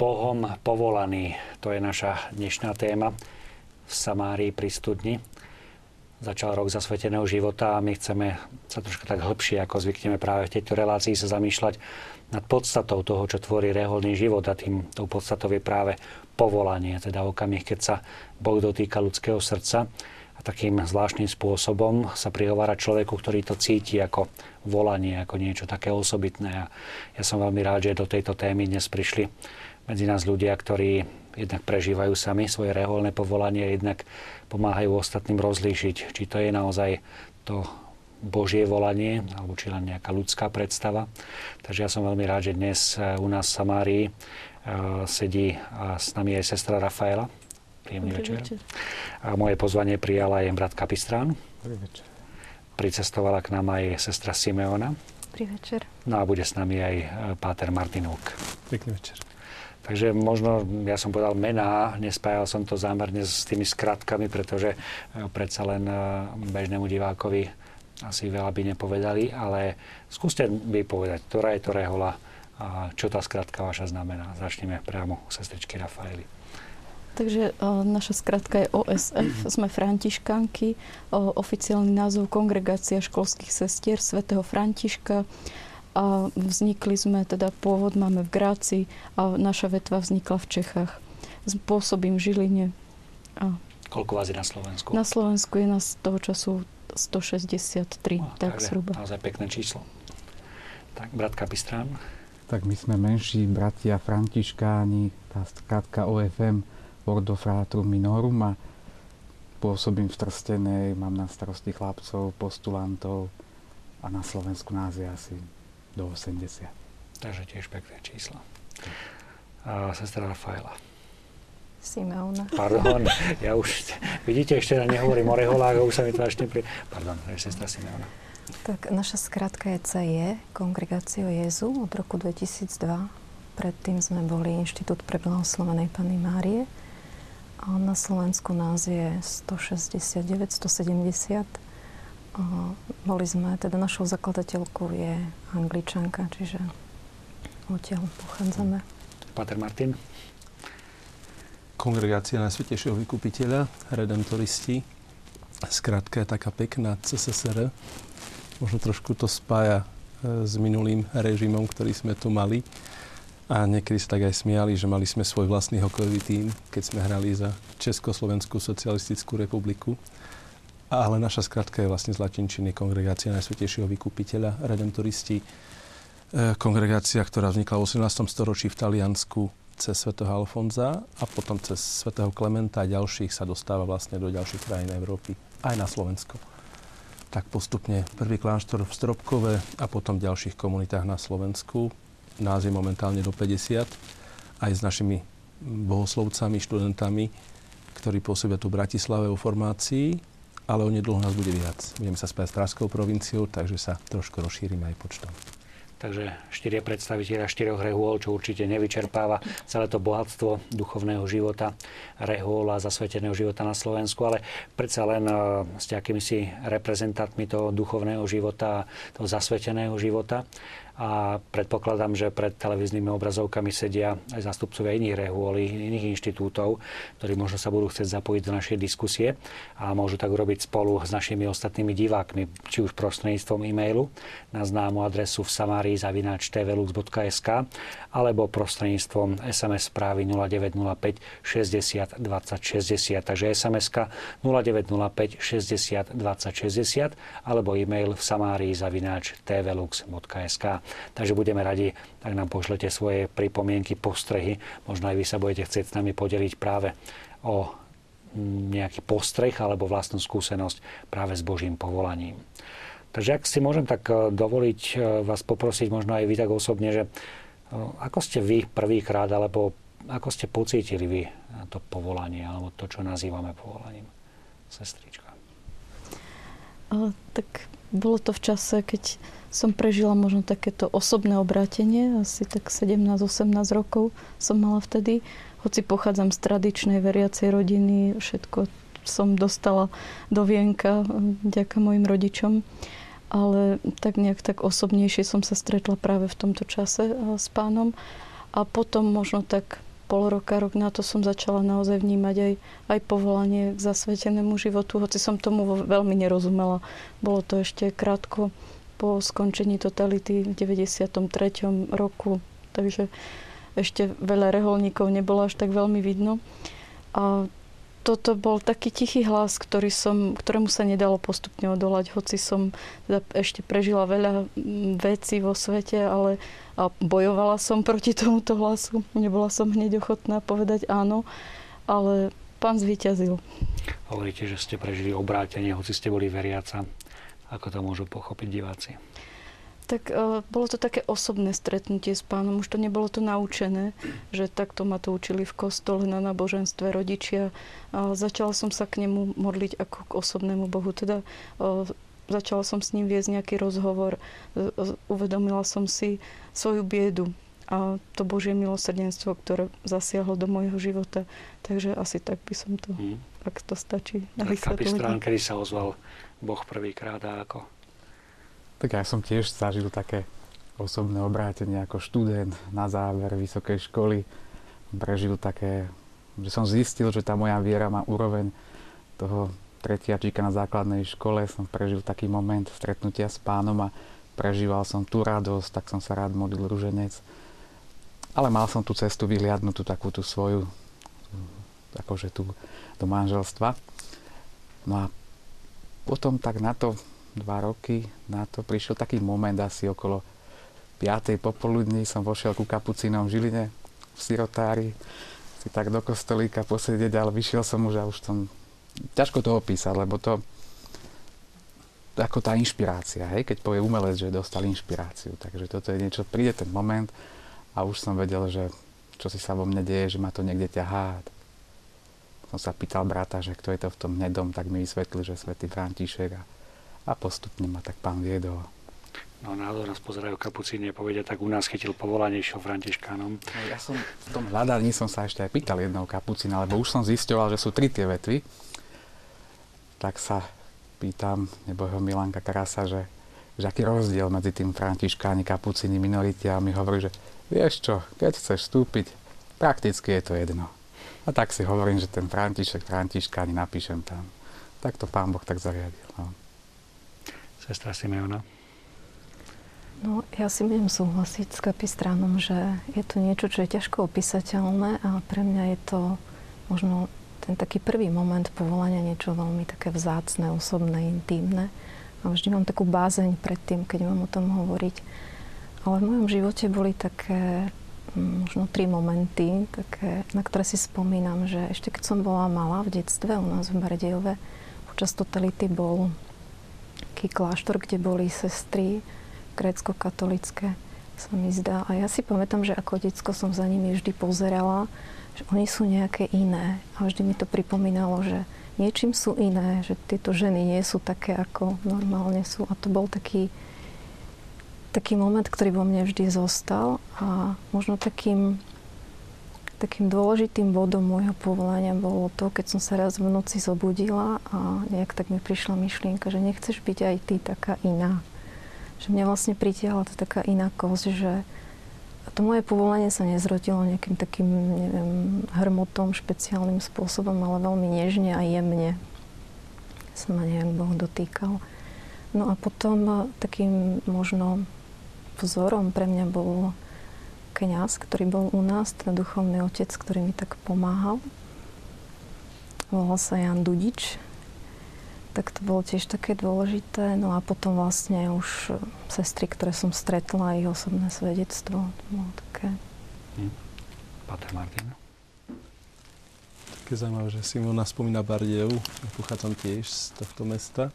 Bohom povolaný. To je naša dnešná téma v Samárii pri studni. Začal rok zasveteného života a my chceme sa troška tak hĺbšie, ako zvykneme práve v tejto relácii sa zamýšľať nad podstatou toho, čo tvorí reholný život a tým tou podstatou je práve povolanie, teda okamih, keď sa Boh dotýka ľudského srdca a takým zvláštnym spôsobom sa prihovára človeku, ktorý to cíti ako volanie, ako niečo také osobitné. A ja som veľmi rád, že do tejto témy dnes prišli medzi nás ľudia, ktorí jednak prežívajú sami svoje reholné povolanie, jednak pomáhajú ostatným rozlíšiť, či to je naozaj to Božie volanie, alebo či len nejaká ľudská predstava. Takže ja som veľmi rád, že dnes eh, u nás v Samárii eh, sedí s nami aj sestra Rafaela. Príjemný večer. večer. A moje pozvanie prijala aj brat Kapistrán. Dobrý večer. Pricestovala k nám aj sestra Simeona. Dobrý večer. No a bude s nami aj páter Martinúk. Pekný večer. Takže možno, ja som povedal mená, nespájal som to zámerne s tými skratkami, pretože e, predsa len e, bežnému divákovi asi veľa by nepovedali, ale skúste by povedať, ktorá je to rehola a čo tá skratka vaša znamená. Začneme priamo u sestričky Rafaeli. Takže o, e, naša skratka je OSF, sme františkanky, o, oficiálny názov Kongregácia školských sestier svätého Františka a vznikli sme, teda pôvod máme v Gráci a naša vetva vznikla v Čechách. Pôsobím v Žiline. A Koľko vás je na Slovensku? Na Slovensku je nás toho času 163, no, tak zhruba. Naozaj pekné číslo. Tak, brat Kapistrán. Tak my sme menší bratia františkáni, tá skratka OFM, Ordo Fratrum Minorum a pôsobím v Trstenej, mám na starosti chlapcov, postulantov a na Slovensku nás je asi do 80. Takže tiež pekné číslo. A sestra Rafaela. Simeona. Pardon, ja už, vidíte, ešte nehovorím o reholách, už sa mi to až nepri... Pardon, je sestra Simeona. Tak naša skratka je CE, Kongregácio Jezu od roku 2002. Predtým sme boli Inštitút pre blahoslovenej Pany Márie. A na Slovensku nás je 169, 170 boli sme, teda našou zakladateľkou je angličanka, čiže odtiaľ pochádzame. Pater Martin. Kongregácia Najsvetejšieho vykupiteľa, redemptoristi. Skrátka je taká pekná CSSR. Možno trošku to spája e, s minulým režimom, ktorý sme tu mali. A niekedy sa tak aj smiali, že mali sme svoj vlastný hokejový tým, keď sme hrali za Československú socialistickú republiku ale naša skratka je vlastne z latinčiny Kongregácia Najsvetejšieho vykupiteľa, redemptoristi. E, kongregácia, ktorá vznikla v 18. storočí v Taliansku cez svätého Alfonza a potom cez svätého Klementa a ďalších sa dostáva vlastne do ďalších krajín Európy, aj na Slovensko. Tak postupne prvý kláštor v Stropkove a potom v ďalších komunitách na Slovensku. Nás je momentálne do 50, aj s našimi bohoslovcami, študentami, ktorí pôsobia tu v Bratislave o formácii ale onedlho nás bude viac. Budeme sa spájať s Traskou provinciou, takže sa trošku rozšírime aj počtom. Takže štyria predstaviteľa štyroch rehôl, čo určite nevyčerpáva celé to bohatstvo duchovného života, rehôl a zasveteného života na Slovensku, ale predsa len eh, s akými si reprezentantmi toho duchovného života, toho zasveteného života a predpokladám, že pred televíznymi obrazovkami sedia aj zástupcovia iných rehôl, iných inštitútov, ktorí možno sa budú chcieť zapojiť do našej diskusie a môžu tak urobiť spolu s našimi ostatnými divákmi, či už prostredníctvom e-mailu na známu adresu v samárii tvlux.sk alebo prostredníctvom SMS správy 0905 60 20 60. Takže SMS 0905 60 20 60 alebo e-mail v samárii tvlux.sk. Takže budeme radi, ak nám pošlete svoje pripomienky, postrehy. Možno aj vy sa budete chcieť s nami podeliť práve o nejaký postreh alebo vlastnú skúsenosť práve s Božím povolaním. Takže ak si môžem tak e, dovoliť e, vás poprosiť možno aj vy tak osobne, že e, ako ste vy prvýkrát alebo ako ste pocítili vy to povolanie alebo to, čo nazývame povolaním, sestrička? O, tak bolo to v čase, keď som prežila možno takéto osobné obrátenie, asi tak 17-18 rokov som mala vtedy. Hoci pochádzam z tradičnej veriacej rodiny, všetko som dostala do vienka, ďaká mojim rodičom. Ale tak nejak tak osobnejšie som sa stretla práve v tomto čase s pánom. A potom možno tak pol roka, rok na to som začala naozaj vnímať aj, aj povolanie k zasvetenému životu, hoci som tomu veľmi nerozumela. Bolo to ešte krátko po skončení totality v 93. roku, takže ešte veľa reholníkov nebolo až tak veľmi vidno. A toto bol taký tichý hlas, ktorý som, ktorému sa nedalo postupne odolať, hoci som teda ešte prežila veľa vecí vo svete, ale a bojovala som proti tomuto hlasu. Nebola som hneď ochotná povedať áno, ale pán zvíťazil. Hovoríte, že ste prežili obrátenie, hoci ste boli veriaca. Ako to môžu pochopiť diváci? tak uh, bolo to také osobné stretnutie s pánom. Už to nebolo to naučené, že takto ma to učili v kostole, na náboženstve rodičia. A začala som sa k nemu modliť ako k osobnému Bohu. Teda uh, začala som s ním viesť nejaký rozhovor. Uh, uvedomila som si svoju biedu a to Božie milosrdenstvo, ktoré zasiahlo do môjho života. Takže asi tak by som to, hmm. ak to stačí. Aký strán, kedy sa ozval Boh prvýkrát a ako? Tak ja som tiež zažil také osobné obrátenie ako študent na záver vysokej školy. Prežil také, že som zistil, že tá moja viera má úroveň toho tretiačíka na základnej škole. Som prežil taký moment stretnutia s pánom a prežíval som tú radosť, tak som sa rád modlil ruženec. Ale mal som tú cestu vyhliadnutú takú tú svoju, akože tu do manželstva. No a potom tak na to dva roky na to prišiel taký moment asi okolo 5. popoludní som vošiel ku kapucínom v Žiline v sirotári si tak do kostolíka posedieť, ale vyšiel som už a už som ťažko to opísať, lebo to ako tá inšpirácia, hej, keď povie umelec, že dostal inšpiráciu. Takže toto je niečo, príde ten moment a už som vedel, že čo si sa vo mne deje, že ma to niekde ťahá. Som sa pýtal brata, že kto je to v tom hnedom, tak mi vysvetlil, že svätý František a a postupne ma tak pán viedol. No náhodou nás pozerajú kapucíne, povedia, tak u nás chytil povolanie, išiel františkánom. No, ja som v tom hľadaní som sa ešte aj pýtal jedného kapucína, lebo už som zisťoval, že sú tri tie vetvy. Tak sa pýtam, nebo jeho Milanka Krasa, že, že aký rozdiel medzi tým františkáni, kapucíny, minority a mi hovorí, že vieš čo, keď chceš vstúpiť, prakticky je to jedno. A tak si hovorím, že ten František, Františkáni napíšem tam. Tak to pán Boh tak zariadil. No sestra Simeona? No, ja si budem súhlasiť s kapistránom, že je to niečo, čo je ťažko opísateľné a pre mňa je to možno ten taký prvý moment povolania niečo veľmi také vzácne, osobné, intimné. A vždy mám takú bázeň pred tým, keď mám o tom hovoriť. Ale v mojom živote boli také možno tri momenty, také, na ktoré si spomínam, že ešte keď som bola malá v detstve u nás v Bardejove, počas totality bol taký kláštor, kde boli sestry grécko-katolické, sa mi zdá. A ja si pamätám, že ako detsko som za nimi vždy pozerala, že oni sú nejaké iné. A vždy mi to pripomínalo, že niečím sú iné, že tieto ženy nie sú také, ako normálne sú. A to bol taký, taký moment, ktorý vo mne vždy zostal. A možno takým takým dôležitým bodom môjho povolania bolo to, keď som sa raz v noci zobudila a nejak tak mi prišla myšlienka, že nechceš byť aj ty taká iná. Že mňa vlastne pritiahla to taká inakosť, že to moje povolanie sa nezrodilo nejakým takým, neviem, hrmotom, špeciálnym spôsobom, ale veľmi nežne a jemne sa ma nejak Boh dotýkal. No a potom takým možno vzorom pre mňa bolo kňaz, ktorý bol u nás, ten duchovný otec, ktorý mi tak pomáhal. Volal sa Jan Dudič. Tak to bolo tiež také dôležité. No a potom vlastne už sestry, ktoré som stretla, ich osobné svedectvo. To bolo také... Hm. Pater Martin. Také zaujímavé, že Simona spomína Bardejov. Ja pochádzam tiež z tohto mesta.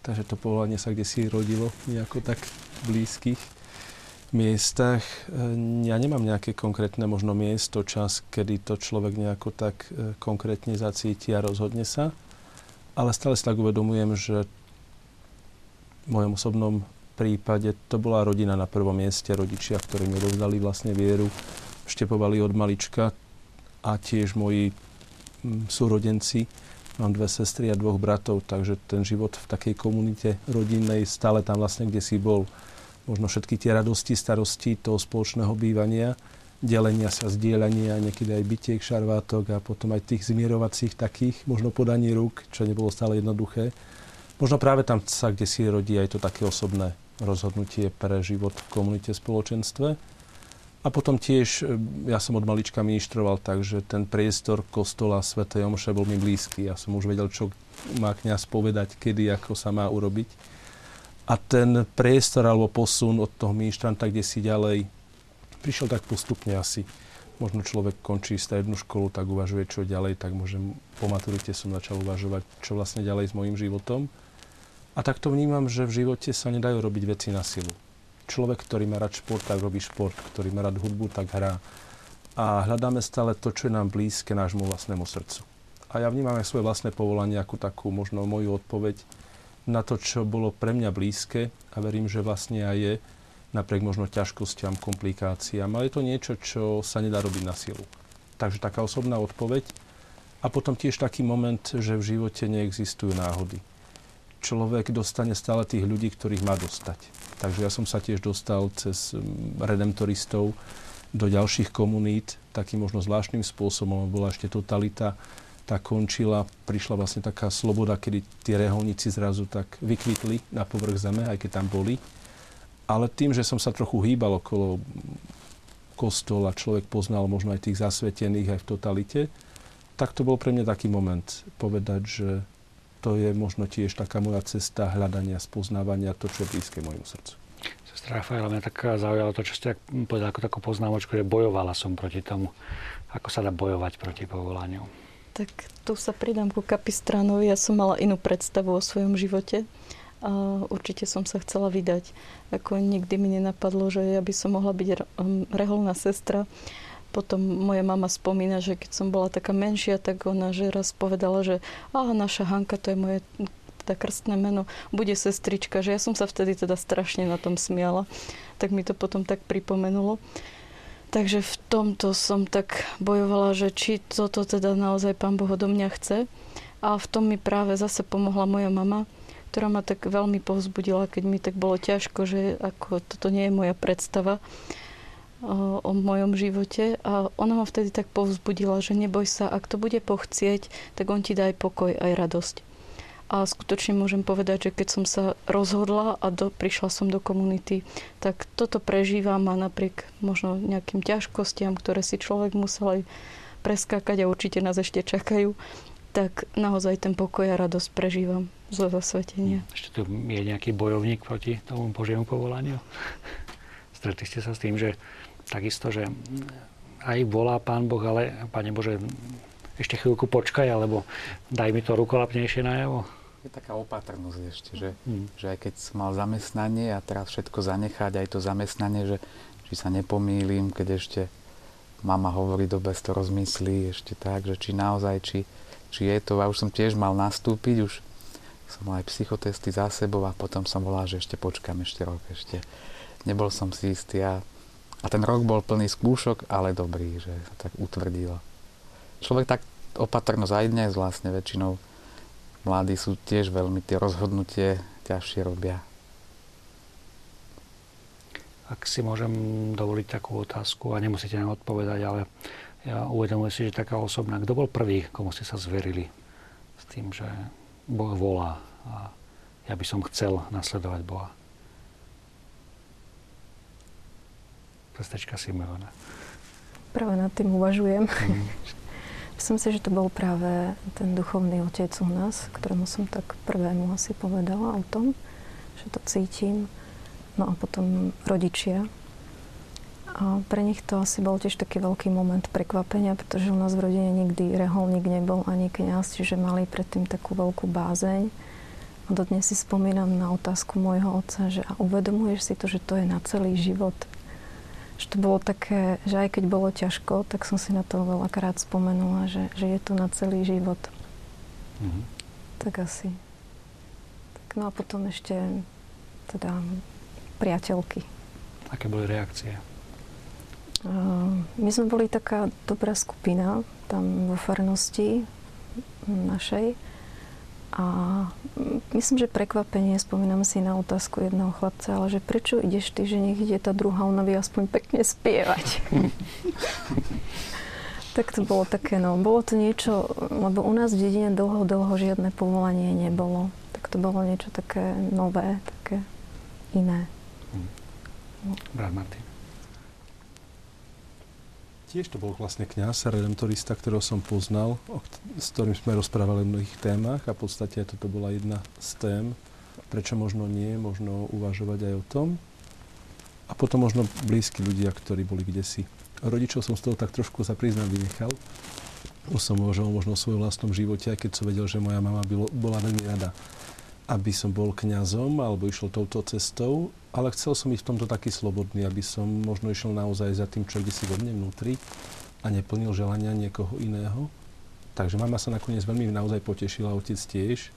Takže to povolanie sa kde si rodilo nejako tak blízkych miestach. E, ja nemám nejaké konkrétne možno miesto, čas, kedy to človek nejako tak e, konkrétne zacíti a rozhodne sa. Ale stále si tak uvedomujem, že v mojom osobnom prípade to bola rodina na prvom mieste, rodičia, ktorí mi odovzdali vlastne vieru, štepovali od malička a tiež moji súrodenci. Mám dve sestry a dvoch bratov, takže ten život v takej komunite rodinnej stále tam vlastne kde si bol možno všetky tie radosti, starosti toho spoločného bývania delenia sa, zdieľania, niekedy aj bytiek, šarvátok a potom aj tých zmierovacích takých, možno podaní rúk, čo nebolo stále jednoduché. Možno práve tam sa, kde si rodí aj to také osobné rozhodnutie pre život v komunite, spoločenstve. A potom tiež, e, ja som od malička ministroval, takže ten priestor kostola Sv. Omše bol mi blízky. Ja som už vedel, čo má kniaz povedať, kedy, ako sa má urobiť. A ten priestor alebo posun od toho ministranta, kde si ďalej prišiel tak postupne asi. Možno človek končí strednú školu, tak uvažuje, čo ďalej, tak môžem, po maturite som začal uvažovať, čo vlastne ďalej s mojim životom. A tak to vnímam, že v živote sa nedajú robiť veci na silu. Človek, ktorý má rád šport, tak robí šport. Ktorý má rád hudbu, tak hrá. A hľadáme stále to, čo je nám blízke nášmu vlastnému srdcu. A ja vnímam aj svoje vlastné povolanie ako takú možno moju odpoveď na to, čo bolo pre mňa blízke a verím, že vlastne aj je napriek možno ťažkostiam, komplikáciám, ale je to niečo, čo sa nedá robiť na silu. Takže taká osobná odpoveď. A potom tiež taký moment, že v živote neexistujú náhody. Človek dostane stále tých ľudí, ktorých má dostať. Takže ja som sa tiež dostal cez mm, redemptoristov do ďalších komunít takým možno zvláštnym spôsobom. Bola ešte totalita, tá končila, prišla vlastne taká sloboda, kedy tie reholníci zrazu tak vykvitli na povrch zeme, aj keď tam boli ale tým, že som sa trochu hýbal okolo kostola, človek poznal možno aj tých zasvetených aj v totalite, tak to bol pre mňa taký moment povedať, že to je možno tiež taká moja cesta hľadania, spoznávania to, čo je blízke môjmu srdcu. Sestra Rafaela, mňa tak zaujalo to, čo ste povedali ako takú poznámočku, že bojovala som proti tomu. Ako sa dá bojovať proti povolaniu? Tak tu sa pridám ku Kapistránovi. Ja som mala inú predstavu o svojom živote a určite som sa chcela vydať. Ako nikdy mi nenapadlo, že ja by som mohla byť reholná sestra. Potom moja mama spomína, že keď som bola taká menšia, tak ona že raz povedala, že aha, naša Hanka, to je moje teda krstné meno, bude sestrička, že ja som sa vtedy teda strašne na tom smiala. Tak mi to potom tak pripomenulo. Takže v tomto som tak bojovala, že či toto teda naozaj pán Boh do mňa chce. A v tom mi práve zase pomohla moja mama, ktorá ma tak veľmi povzbudila, keď mi tak bolo ťažko, že ako toto nie je moja predstava o, o mojom živote. A ona ma vtedy tak povzbudila, že neboj sa, ak to bude pochcieť, tak on ti dá aj pokoj, aj radosť. A skutočne môžem povedať, že keď som sa rozhodla a do, prišla som do komunity, tak toto prežívam a napriek možno nejakým ťažkostiam, ktoré si človek musel aj preskákať a určite nás ešte čakajú, tak naozaj ten pokoj a radosť prežívam zo zasvetenia. Ešte tu je nejaký bojovník proti tomu Božiemu povolaniu? Stretli ste sa s tým, že takisto, že aj volá Pán Boh, ale Pane Bože, ešte chvíľku počkaj, alebo daj mi to rukolapnejšie najavo? Je taká opatrnosť ešte, že, hmm. že aj keď som mal zamestnanie a teraz všetko zanechať, aj to zamestnanie, že či sa nepomýlim, keď ešte mama hovorí, dobre to rozmyslí, ešte tak, že či naozaj, či, či je to, a už som tiež mal nastúpiť, už som mal aj psychotesty za sebou a potom som volal, že ešte počkám ešte rok, ešte nebol som si istý a, a ten rok bol plný skúšok, ale dobrý, že sa tak utvrdilo. Človek tak opatrnosť aj dnes vlastne väčšinou mladí sú tiež veľmi tie rozhodnutie ťažšie robia. Ak si môžem dovoliť takú otázku, a nemusíte nám odpovedať, ale ja uvedomujem si, že taká osobná. Kto bol prvý, komu ste sa zverili s tým, že Boh volá a ja by som chcel nasledovať Boha? Sestečka Simeona. Práve nad tým uvažujem. Mm. Myslím si, že to bol práve ten duchovný otec u nás, ktorému som tak prvému asi povedala o tom, že to cítim. No a potom rodičia, a pre nich to asi bol tiež taký veľký moment prekvapenia, pretože u nás v rodine nikdy reholník nebol ani kniaz, čiže mali predtým takú veľkú bázeň. A dodnes si spomínam na otázku môjho otca, že a uvedomuješ si to, že to je na celý život. Že to bolo také, že aj keď bolo ťažko, tak som si na to veľakrát spomenula, že, že je to na celý život. Mm-hmm. Tak asi. Tak no a potom ešte teda priateľky. Aké boli reakcie? My sme boli taká dobrá skupina tam vo farnosti našej A myslím, že prekvapenie, spomínam si na otázku jedného chlapca, ale že prečo ideš ty, že nech ide tá druhá, ona vie aspoň pekne spievať. tak to bolo také, no, bolo to niečo, lebo u nás v dedine dlho, dlho žiadne povolanie nebolo. Tak to bolo niečo také nové, také iné. Brat Martin. Tiež to bol vlastne kňaz, redemptorista, ktorého som poznal, s ktorým sme rozprávali o mnohých témach a v podstate toto bola jedna z tém, prečo možno nie, možno uvažovať aj o tom. A potom možno blízki ľudia, ktorí boli kde. Rodičov som z toho tak trošku sa priznám vynechal. Už som uvažoval možno o svojom vlastnom živote, aj keď som vedel, že moja mama bola veľmi rada aby som bol kňazom alebo išiel touto cestou, ale chcel som byť v tomto taký slobodný, aby som možno išiel naozaj za tým, čo kde si vo mne vnútri a neplnil želania niekoho iného. Takže mama sa nakoniec veľmi naozaj potešila, otec tiež.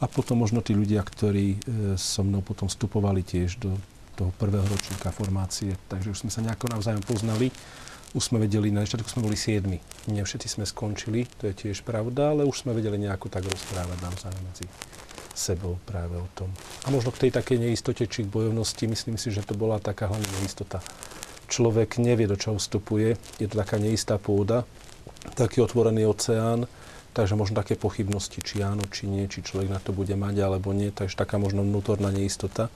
A potom možno tí ľudia, ktorí e, so mnou potom vstupovali tiež do toho prvého ročníka formácie. Takže už sme sa nejako navzájom poznali. Už sme vedeli, na začiatku sme boli siedmi. Nie všetci sme skončili, to je tiež pravda, ale už sme vedeli nejako tak rozprávať navzájom medzi sebou práve o tom. A možno k tej takej neistote či k bojovnosti, myslím si, že to bola taká hlavná neistota. Človek nevie, do čoho vstupuje, je to taká neistá pôda, taký otvorený oceán, takže možno také pochybnosti, či áno, či nie, či človek na to bude mať alebo nie, takže taká možno vnútorná neistota.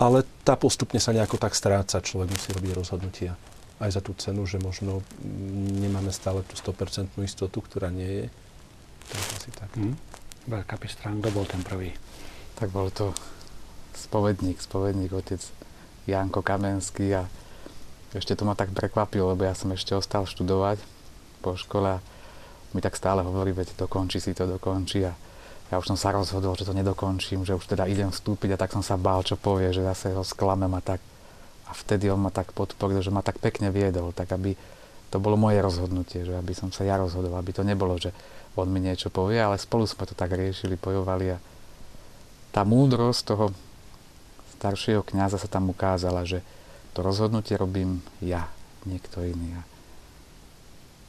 Ale tá postupne sa nejako tak stráca, človek musí robiť rozhodnutia. Aj za tú cenu, že možno nemáme stále tú 100% istotu, ktorá nie je. Takže asi tak. Mm. Veľká Pistrán, kto bol ten prvý? Tak bol to spovedník, spovedník, otec Janko Kamenský a ešte to ma tak prekvapilo, lebo ja som ešte ostal študovať po škole a mi tak stále hovorí, veď dokončí si to, dokončí a ja už som sa rozhodol, že to nedokončím, že už teda idem vstúpiť a tak som sa bál, čo povie, že zase ho sklamem a tak. A vtedy on ma tak podporil, že ma tak pekne viedol, tak aby to bolo moje rozhodnutie, že aby som sa ja rozhodol, aby to nebolo, že on mi niečo povie, ale spolu sme to tak riešili, bojovali a tá múdrosť toho staršieho kňaza sa tam ukázala, že to rozhodnutie robím ja, niekto iný. A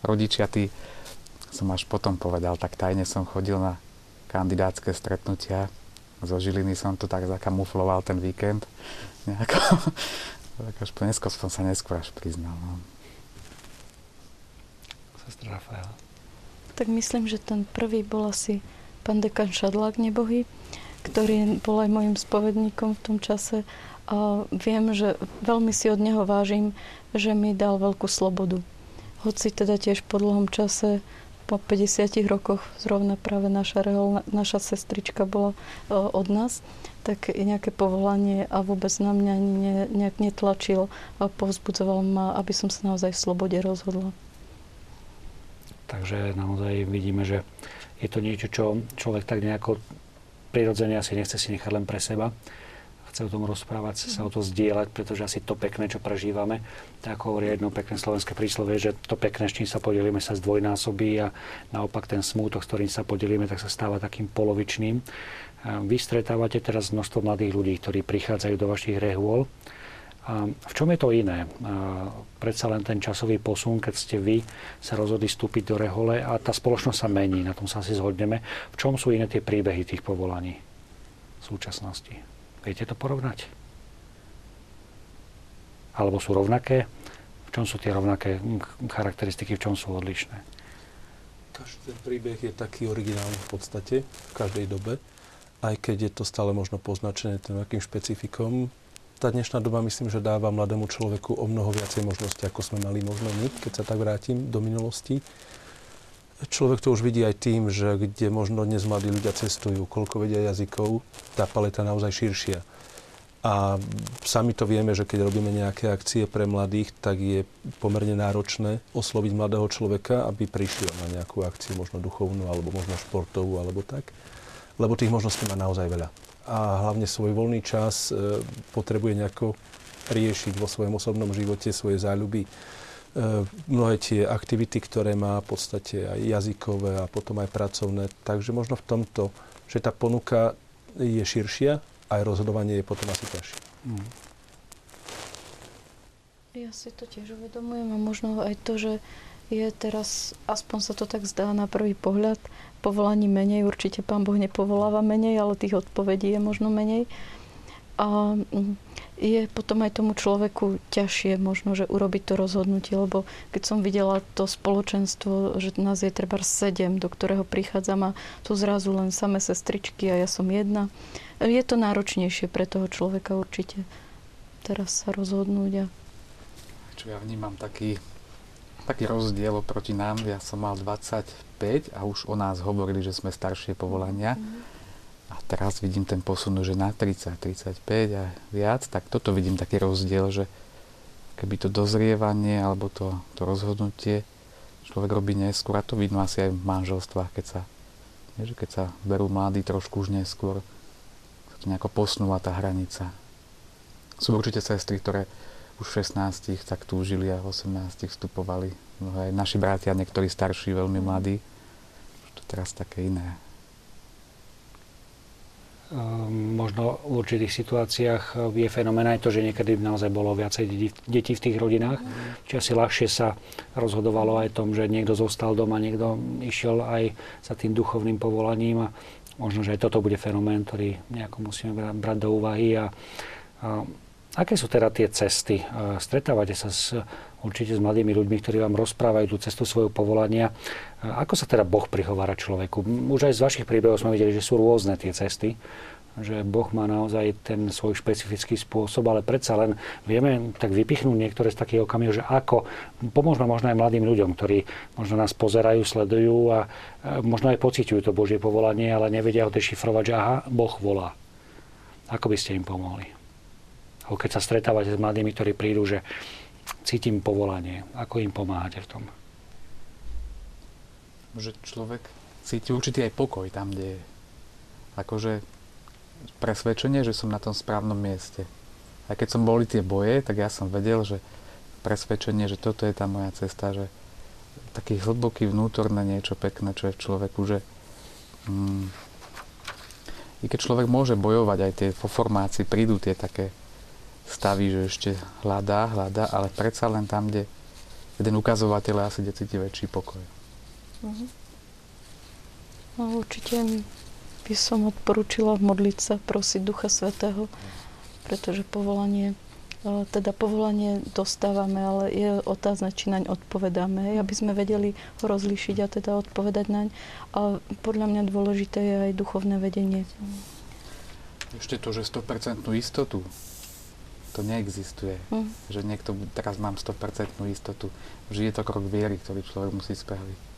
rodičia, tí, som až potom povedal, tak tajne som chodil na kandidátske stretnutia. Zo Žiliny som to tak zakamufloval ten víkend. Nejako. tak až neskôr som sa neskôr až priznal. No. Sestra Rafaela tak myslím, že ten prvý bol asi pán dekan Šadlák nebohy, ktorý bol aj môjim spovedníkom v tom čase. A viem, že veľmi si od neho vážim, že mi dal veľkú slobodu. Hoci teda tiež po dlhom čase, po 50 rokoch zrovna práve naša, rehol, naša sestrička bola od nás, tak nejaké povolanie a vôbec na mňa ne, nejak netlačil a povzbudzoval ma, aby som sa naozaj v slobode rozhodla. Takže naozaj vidíme, že je to niečo, čo človek tak nejako prirodzene asi nechce si nechať len pre seba. Chce o tom rozprávať, sa o to zdieľať, pretože asi to pekné, čo prežívame, tak hovorí jedno pekné slovenské príslovie, že to pekné, s čím sa podelíme, sa zdvojnásobí a naopak ten smútok, s ktorým sa podelíme, tak sa stáva takým polovičným. Vy stretávate teraz množstvo mladých ľudí, ktorí prichádzajú do vašich rehôl v čom je to iné? Predsa len ten časový posun, keď ste vy sa rozhodli vstúpiť do rehole a tá spoločnosť sa mení, na tom sa asi zhodneme. V čom sú iné tie príbehy tých povolaní v súčasnosti? Viete to porovnať? Alebo sú rovnaké? V čom sú tie rovnaké charakteristiky, v čom sú odlišné? Každý ten príbeh je taký originálny v podstate, v každej dobe. Aj keď je to stále možno poznačené tým akým špecifikom, tá dnešná doba myslím, že dáva mladému človeku o mnoho viacej možností, ako sme mali možno my, keď sa tak vrátim do minulosti. Človek to už vidí aj tým, že kde možno dnes mladí ľudia cestujú, koľko vedia jazykov, tá paleta naozaj širšia. A sami to vieme, že keď robíme nejaké akcie pre mladých, tak je pomerne náročné osloviť mladého človeka, aby prišiel na nejakú akciu, možno duchovnú, alebo možno športovú, alebo tak. Lebo tých možností má naozaj veľa a hlavne svoj voľný čas e, potrebuje nejako riešiť vo svojom osobnom živote svoje záľuby. E, mnohé tie aktivity, ktoré má v podstate aj jazykové a potom aj pracovné. Takže možno v tomto, že tá ponuka je širšia, aj rozhodovanie je potom asi ťažšie. Mm. Ja si to tiež uvedomujem a možno aj to, že je teraz, aspoň sa to tak zdá na prvý pohľad, povolaní menej. Určite pán Boh nepovoláva menej, ale tých odpovedí je možno menej. A mm, je potom aj tomu človeku ťažšie možno, že urobiť to rozhodnutie, lebo keď som videla to spoločenstvo, že nás je treba sedem, do ktorého prichádzam a tu zrazu len samé sestričky a ja som jedna, je to náročnejšie pre toho človeka určite teraz sa rozhodnúť. A... Čo ja vnímam taký, taký rozdiel oproti nám, ja som mal 25 a už o nás hovorili, že sme staršie povolania. Mm-hmm a teraz vidím ten posun, že na 30, 35 a viac, tak toto vidím taký rozdiel, že keby to dozrievanie alebo to, to rozhodnutie človek robí neskôr, a to vidno asi aj v manželstvách, keď sa, nie, že keď sa berú mladí trošku už neskôr, sa to nejako posnúva tá hranica. Sú určite sestry, ktoré už v 16 tak túžili a v 18 vstupovali. No aj naši bratia, niektorí starší, veľmi mladí. Už to teraz také iné. Ehm, možno v určitých situáciách je fenomén aj to, že niekedy naozaj bolo viacej detí v tých rodinách. Mm. Čiže asi ľahšie sa rozhodovalo aj tom, že niekto zostal doma, niekto išiel aj za tým duchovným povolaním a možno, že aj toto bude fenomén, ktorý nejako musíme brať do úvahy. A, a aké sú teda tie cesty? Stretávate sa s, určite s mladými ľuďmi, ktorí vám rozprávajú tú cestu svojho povolania. Ako sa teda Boh prihovára človeku? Už aj z vašich príbehov sme videli, že sú rôzne tie cesty že Boh má naozaj ten svoj špecifický spôsob, ale predsa len vieme tak vypichnúť niektoré z takých okamihov, že ako pomôžeme možno aj mladým ľuďom, ktorí možno nás pozerajú, sledujú a možno aj pociťujú to Božie povolanie, ale nevedia ho dešifrovať, že aha, Boh volá. Ako by ste im pomohli? Alebo keď sa stretávate s mladými, ktorí prídu, že cítim povolanie, ako im pomáhate v tom? že človek cíti určitý aj pokoj tam, kde je. Akože presvedčenie, že som na tom správnom mieste. A keď som boli tie boje, tak ja som vedel, že presvedčenie, že toto je tá moja cesta, že taký hlboký vnútorné niečo pekné, čo je v človeku, že mm, i keď človek môže bojovať, aj tie po formácii prídu tie také stavy, že ešte hľadá, hľadá, ale predsa len tam, kde jeden ukazovateľ asi kde cíti väčší pokoj. Uh-huh. No, určite by som odporúčila modliť sa, prosiť Ducha Svetého, pretože povolanie e, teda povolanie dostávame, ale je otázne, či naň odpovedáme, aby sme vedeli ho rozlíšiť a teda odpovedať naň. A podľa mňa dôležité je aj duchovné vedenie. Ešte to, že 100% istotu, to neexistuje. Mm. Že niekto, teraz mám 100% istotu. Vždy je to krok viery, ktorý človek musí spraviť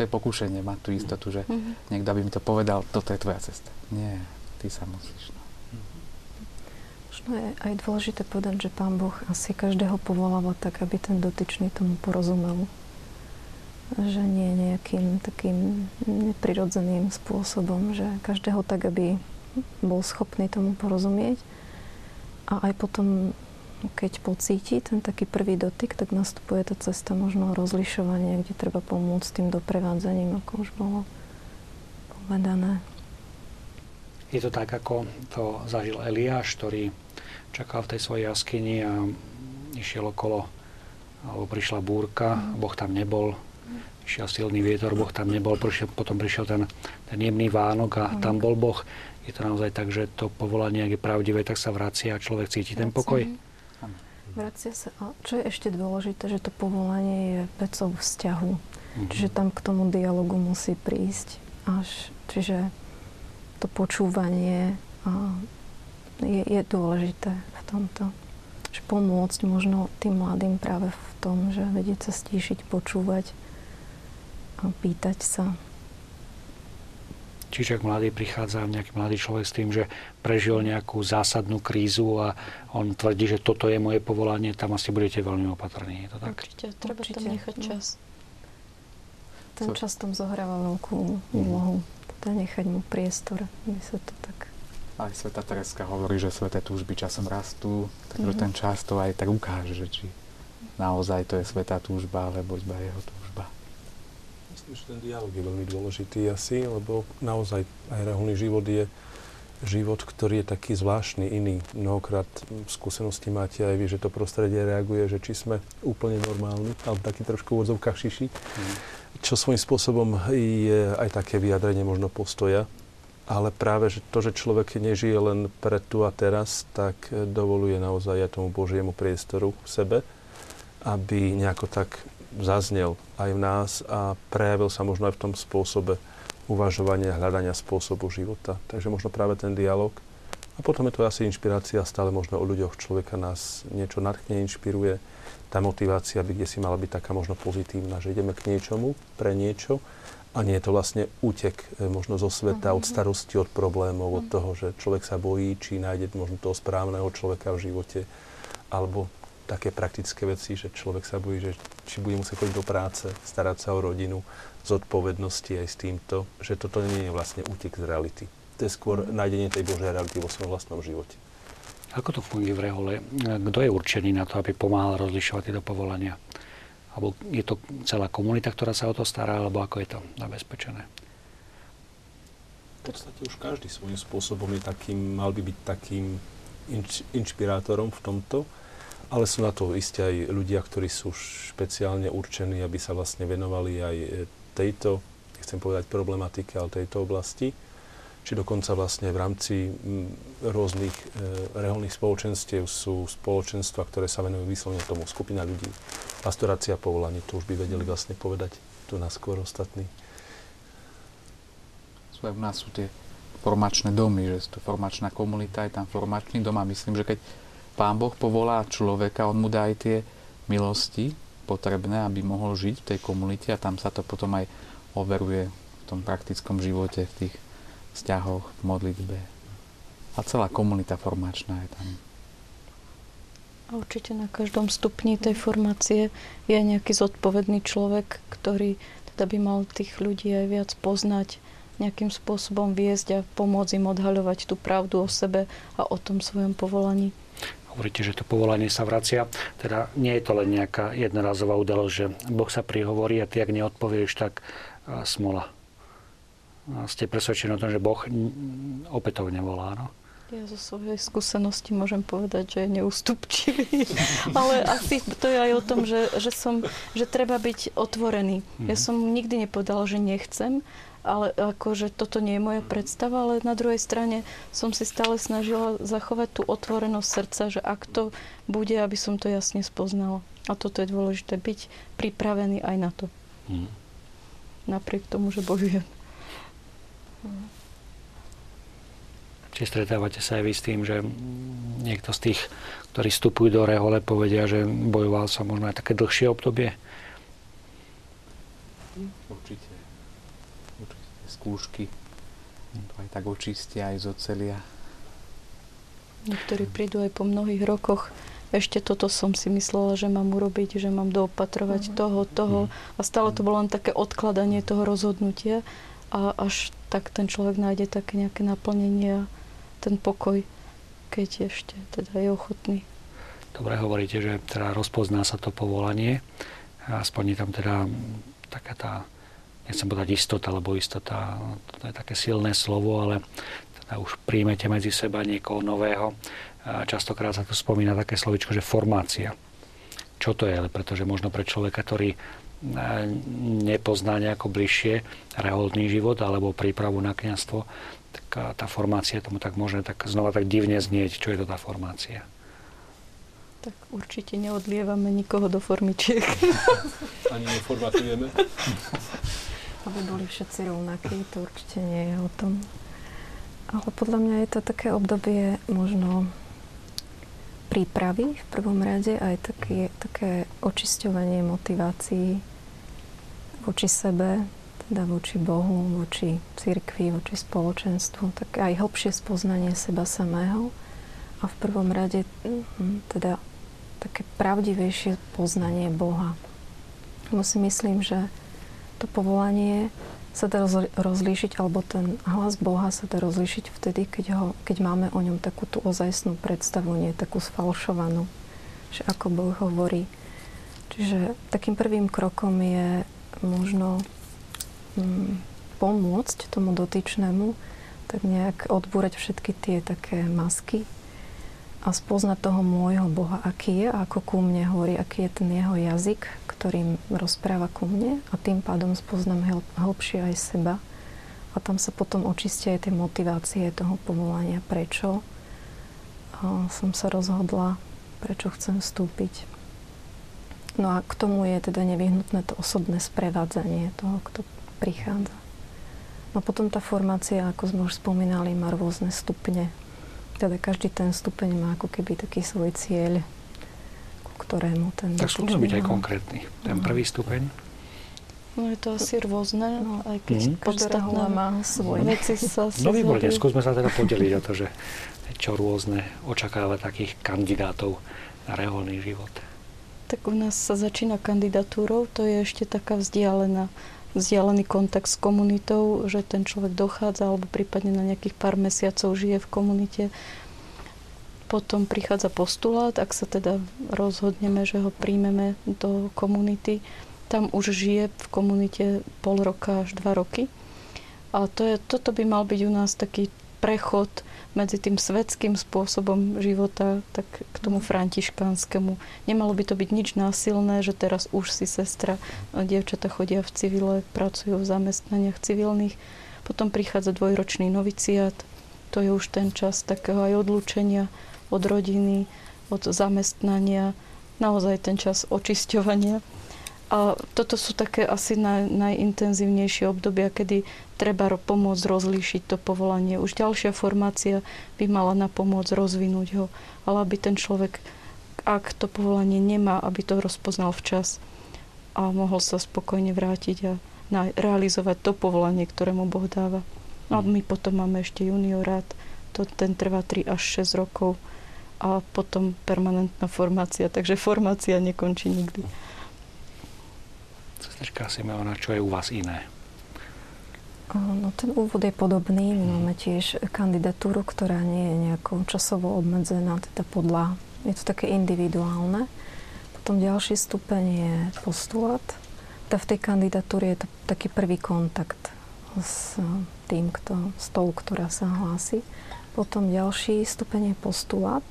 to je pokušenie mať tú istotu, že mm-hmm. niekto by mi to povedal, toto je tvoja cesta. Nie, ty sa musíš. No. Možno je aj dôležité povedať, že Pán Boh asi každého povoláva tak, aby ten dotyčný tomu porozumel. Že nie nejakým takým neprirodzeným spôsobom, že každého tak, aby bol schopný tomu porozumieť. A aj potom keď pocíti ten taký prvý dotyk, tak nastupuje tá cesta možno rozlišovania, kde treba pomôcť tým doprevádzaním, ako už bolo povedané. Je to tak, ako to zažil Eliáš, ktorý čakal v tej svojej jaskyni a išiel okolo, alebo prišla búrka, mm. Boh tam nebol, išiel silný vietor, Boh tam nebol, prišiel, potom prišiel ten, ten jemný Vánok a mm. tam bol Boh. Je to naozaj tak, že to povolanie, ak je pravdivé, tak sa vracia a človek cíti ten pokoj? Vracia sa. A čo je ešte dôležité, že to povolanie je vecou vzťahu. Mm-hmm. Čiže tam k tomu dialogu musí prísť až, čiže to počúvanie a je, je dôležité v tomto. Že pomôcť možno tým mladým práve v tom, že vedieť sa stíšiť, počúvať a pýtať sa. Čiže ak mladý prichádza nejaký mladý človek s tým, že prežil nejakú zásadnú krízu a on tvrdí, že toto je moje povolanie, tam asi budete veľmi opatrní. Je to tak? Určite, treba Určite. tam nechať no. čas. Ten čas tam zohráva veľkú úlohu. Teda nechať mu priestor, aby sa to tak... Aj Sveta Tereska hovorí, že sveté túžby časom rastú, takže mm-hmm. ten čas to aj tak ukáže, že či naozaj to je svetá túžba, alebo iba jeho túžba. Že ten dialog je veľmi dôležitý asi, lebo naozaj aj reholný život je život, ktorý je taký zvláštny, iný. Mnohokrát skúsenosti máte aj vy, že to prostredie reaguje, že či sme úplne normálni, alebo taký trošku v odzovkách šiši. Mm. Čo svojím spôsobom je aj také vyjadrenie možno postoja, ale práve že to, že človek nežije len pre tu a teraz, tak dovoluje naozaj aj tomu Božiemu priestoru v sebe, aby nejako tak zaznel aj v nás a prejavil sa možno aj v tom spôsobe uvažovania, hľadania spôsobu života. Takže možno práve ten dialog. A potom je to asi inšpirácia, stále možno o ľuďoch človeka nás niečo nadchne, inšpiruje. Tá motivácia by kde si mala byť taká možno pozitívna, že ideme k niečomu, pre niečo a nie je to vlastne útek e, možno zo sveta, od mhm. starosti, od problémov, od mhm. toho, že človek sa bojí, či nájde možno toho správneho človeka v živote, alebo také praktické veci, že človek sa bojí, že či bude musieť chodiť do práce, starať sa o rodinu, zodpovednosti aj s týmto, že toto nie je vlastne útek z reality. To je skôr nájdenie tej Božej reality vo svojom vlastnom živote. Ako to funguje v rehole? Kto je určený na to, aby pomáhal rozlišovať tieto povolania? Alebo je to celá komunita, ktorá sa o to stará, alebo ako je to zabezpečené? V podstate už každý svojím spôsobom je takým, mal by byť takým inč, inšpirátorom v tomto, ale sú na to isté aj ľudia, ktorí sú špeciálne určení, aby sa vlastne venovali aj tejto, nechcem povedať problematike, ale tejto oblasti, či dokonca vlastne v rámci rôznych e, reholných spoločenstiev sú spoločenstva, ktoré sa venujú vyslovene tomu, skupina ľudí. Pastorácia povolaní, to už by vedeli vlastne povedať tu na skôr ostatní. Sú aj u nás sú tie formačné domy, že sú to formačná komunita, je tam formačný dom a myslím, že keď Pán Boh povolá človeka, on mu dá aj tie milosti, potrebné, aby mohol žiť v tej komunite a tam sa to potom aj overuje v tom praktickom živote, v tých vzťahoch, v modlitbe. A celá komunita formačná je tam. A určite na každom stupni tej formácie je nejaký zodpovedný človek, ktorý teda by mal tých ľudí aj viac poznať, nejakým spôsobom viesť a pomôcť im odhaľovať tú pravdu o sebe a o tom svojom povolaní hovoríte, že to povolanie sa vracia. Teda nie je to len nejaká jednorazová udalosť, že Boh sa prihovorí a ty, ak neodpovieš, tak smola. A ste presvedčení o tom, že Boh opätovne volá, no? Ja zo svojej skúsenosti môžem povedať, že je neústupčivý. Ale asi to je aj o tom, že, že, som, že treba byť otvorený. Ja mhm. som nikdy nepovedala, že nechcem, ale akože toto nie je moja predstava, ale na druhej strane som si stále snažila zachovať tú otvorenosť srdca, že ak to bude, aby som to jasne spoznala. A toto je dôležité, byť pripravený aj na to. Hmm. Napriek tomu, že bojujem. Či stretávate sa aj vy s tým, že niekto z tých, ktorí vstupujú do rehole, povedia, že bojoval sa možno aj také dlhšie obdobie? Určite skúšky. To aj tak očistia, aj zocelia. Niektorí prídu aj po mnohých rokoch. Ešte toto som si myslela, že mám urobiť, že mám doopatrovať uh-huh. toho, toho. Uh-huh. A stále to bolo len také odkladanie toho rozhodnutia. A až tak ten človek nájde také nejaké naplnenie a ten pokoj, keď ešte teda je ochotný. Dobre hovoríte, že teda rozpozná sa to povolanie. Aspoň je tam teda taká tá nechcem povedať istota, lebo istota to je také silné slovo, ale teda už príjmete medzi seba niekoho nového. Častokrát sa tu spomína také slovičko, že formácia. Čo to je? Pretože možno pre človeka, ktorý e, nepozná nejako bližšie reholný život alebo prípravu na kniazstvo, tak tá formácia tomu tak môže tak znova tak divne znieť. Čo je to tá formácia? Tak určite neodlievame nikoho do formičiek. Ani neformatujeme. aby boli všetci rovnakí, to určite nie je o tom. Ale podľa mňa je to také obdobie možno prípravy v prvom rade, aj také, také očisťovanie motivácií voči sebe, teda voči Bohu, voči cirkvi, voči spoločenstvu, tak aj hlbšie spoznanie seba samého a v prvom rade hm, teda také pravdivejšie poznanie Boha. Lebo si myslím, že to povolanie sa dá rozlíšiť, alebo ten hlas Boha sa dá rozlíšiť vtedy, keď, ho, keď máme o ňom takú tú ozajstnú predstavu, nie takú sfalšovanú, že ako Boh hovorí. Čiže takým prvým krokom je možno mm, pomôcť tomu dotyčnému tak nejak odbúrať všetky tie také masky a spoznať toho môjho Boha, aký je ako ku mne hovorí, aký je ten jeho jazyk, ktorým rozpráva ku mne a tým pádom spoznám hĺbšie aj seba. A tam sa potom očistia aj tie motivácie toho povolania, prečo som sa rozhodla, prečo chcem vstúpiť. No a k tomu je teda nevyhnutné to osobné sprevádzanie toho, kto prichádza. No potom tá formácia, ako sme už spomínali, má rôzne stupne teda každý ten stupeň má ako keby taký svoj cieľ, ktorému ten Tak skúsme byť aj konkrétny. Ten prvý stupeň? No je to asi rôzne, no, aj keď mm. podstatné má svoj. Veci sa No výborne, skúsme sa teda podeliť o to, že čo rôzne očakáva takých kandidátov na reholný život. Tak u nás sa začína kandidatúrou, to je ešte taká vzdialená vzdialený kontakt s komunitou, že ten človek dochádza alebo prípadne na nejakých pár mesiacov žije v komunite. Potom prichádza postulát, ak sa teda rozhodneme, že ho príjmeme do komunity. Tam už žije v komunite pol roka až dva roky. A to je, toto by mal byť u nás taký prechod medzi tým svetským spôsobom života tak k tomu františkánskému. Nemalo by to byť nič násilné, že teraz už si sestra, dievčata chodia v civile, pracujú v zamestnaniach civilných. Potom prichádza dvojročný noviciát, to je už ten čas takého aj odlúčenia od rodiny, od zamestnania, naozaj ten čas očisťovania. A toto sú také asi naj, najintenzívnejšie obdobia, kedy treba pomôcť rozlíšiť to povolanie. Už ďalšia formácia by mala na pomôcť rozvinúť ho, ale aby ten človek, ak to povolanie nemá, aby to rozpoznal včas a mohol sa spokojne vrátiť a na, realizovať to povolanie, ktoré mu Boh dáva. No a my potom máme ešte juniorát, to, ten trvá 3 až 6 rokov a potom permanentná formácia, takže formácia nekončí nikdy. Sesterka Simeona, čo je u vás iné? No, ten úvod je podobný. My máme tiež kandidatúru, ktorá nie je nejako časovo obmedzená, teda podľa, je to také individuálne. Potom ďalší stupeň je postulát. Teda v tej kandidatúre je to taký prvý kontakt s tým, kto, s tou, ktorá sa hlási. Potom ďalší stupeň je postulát.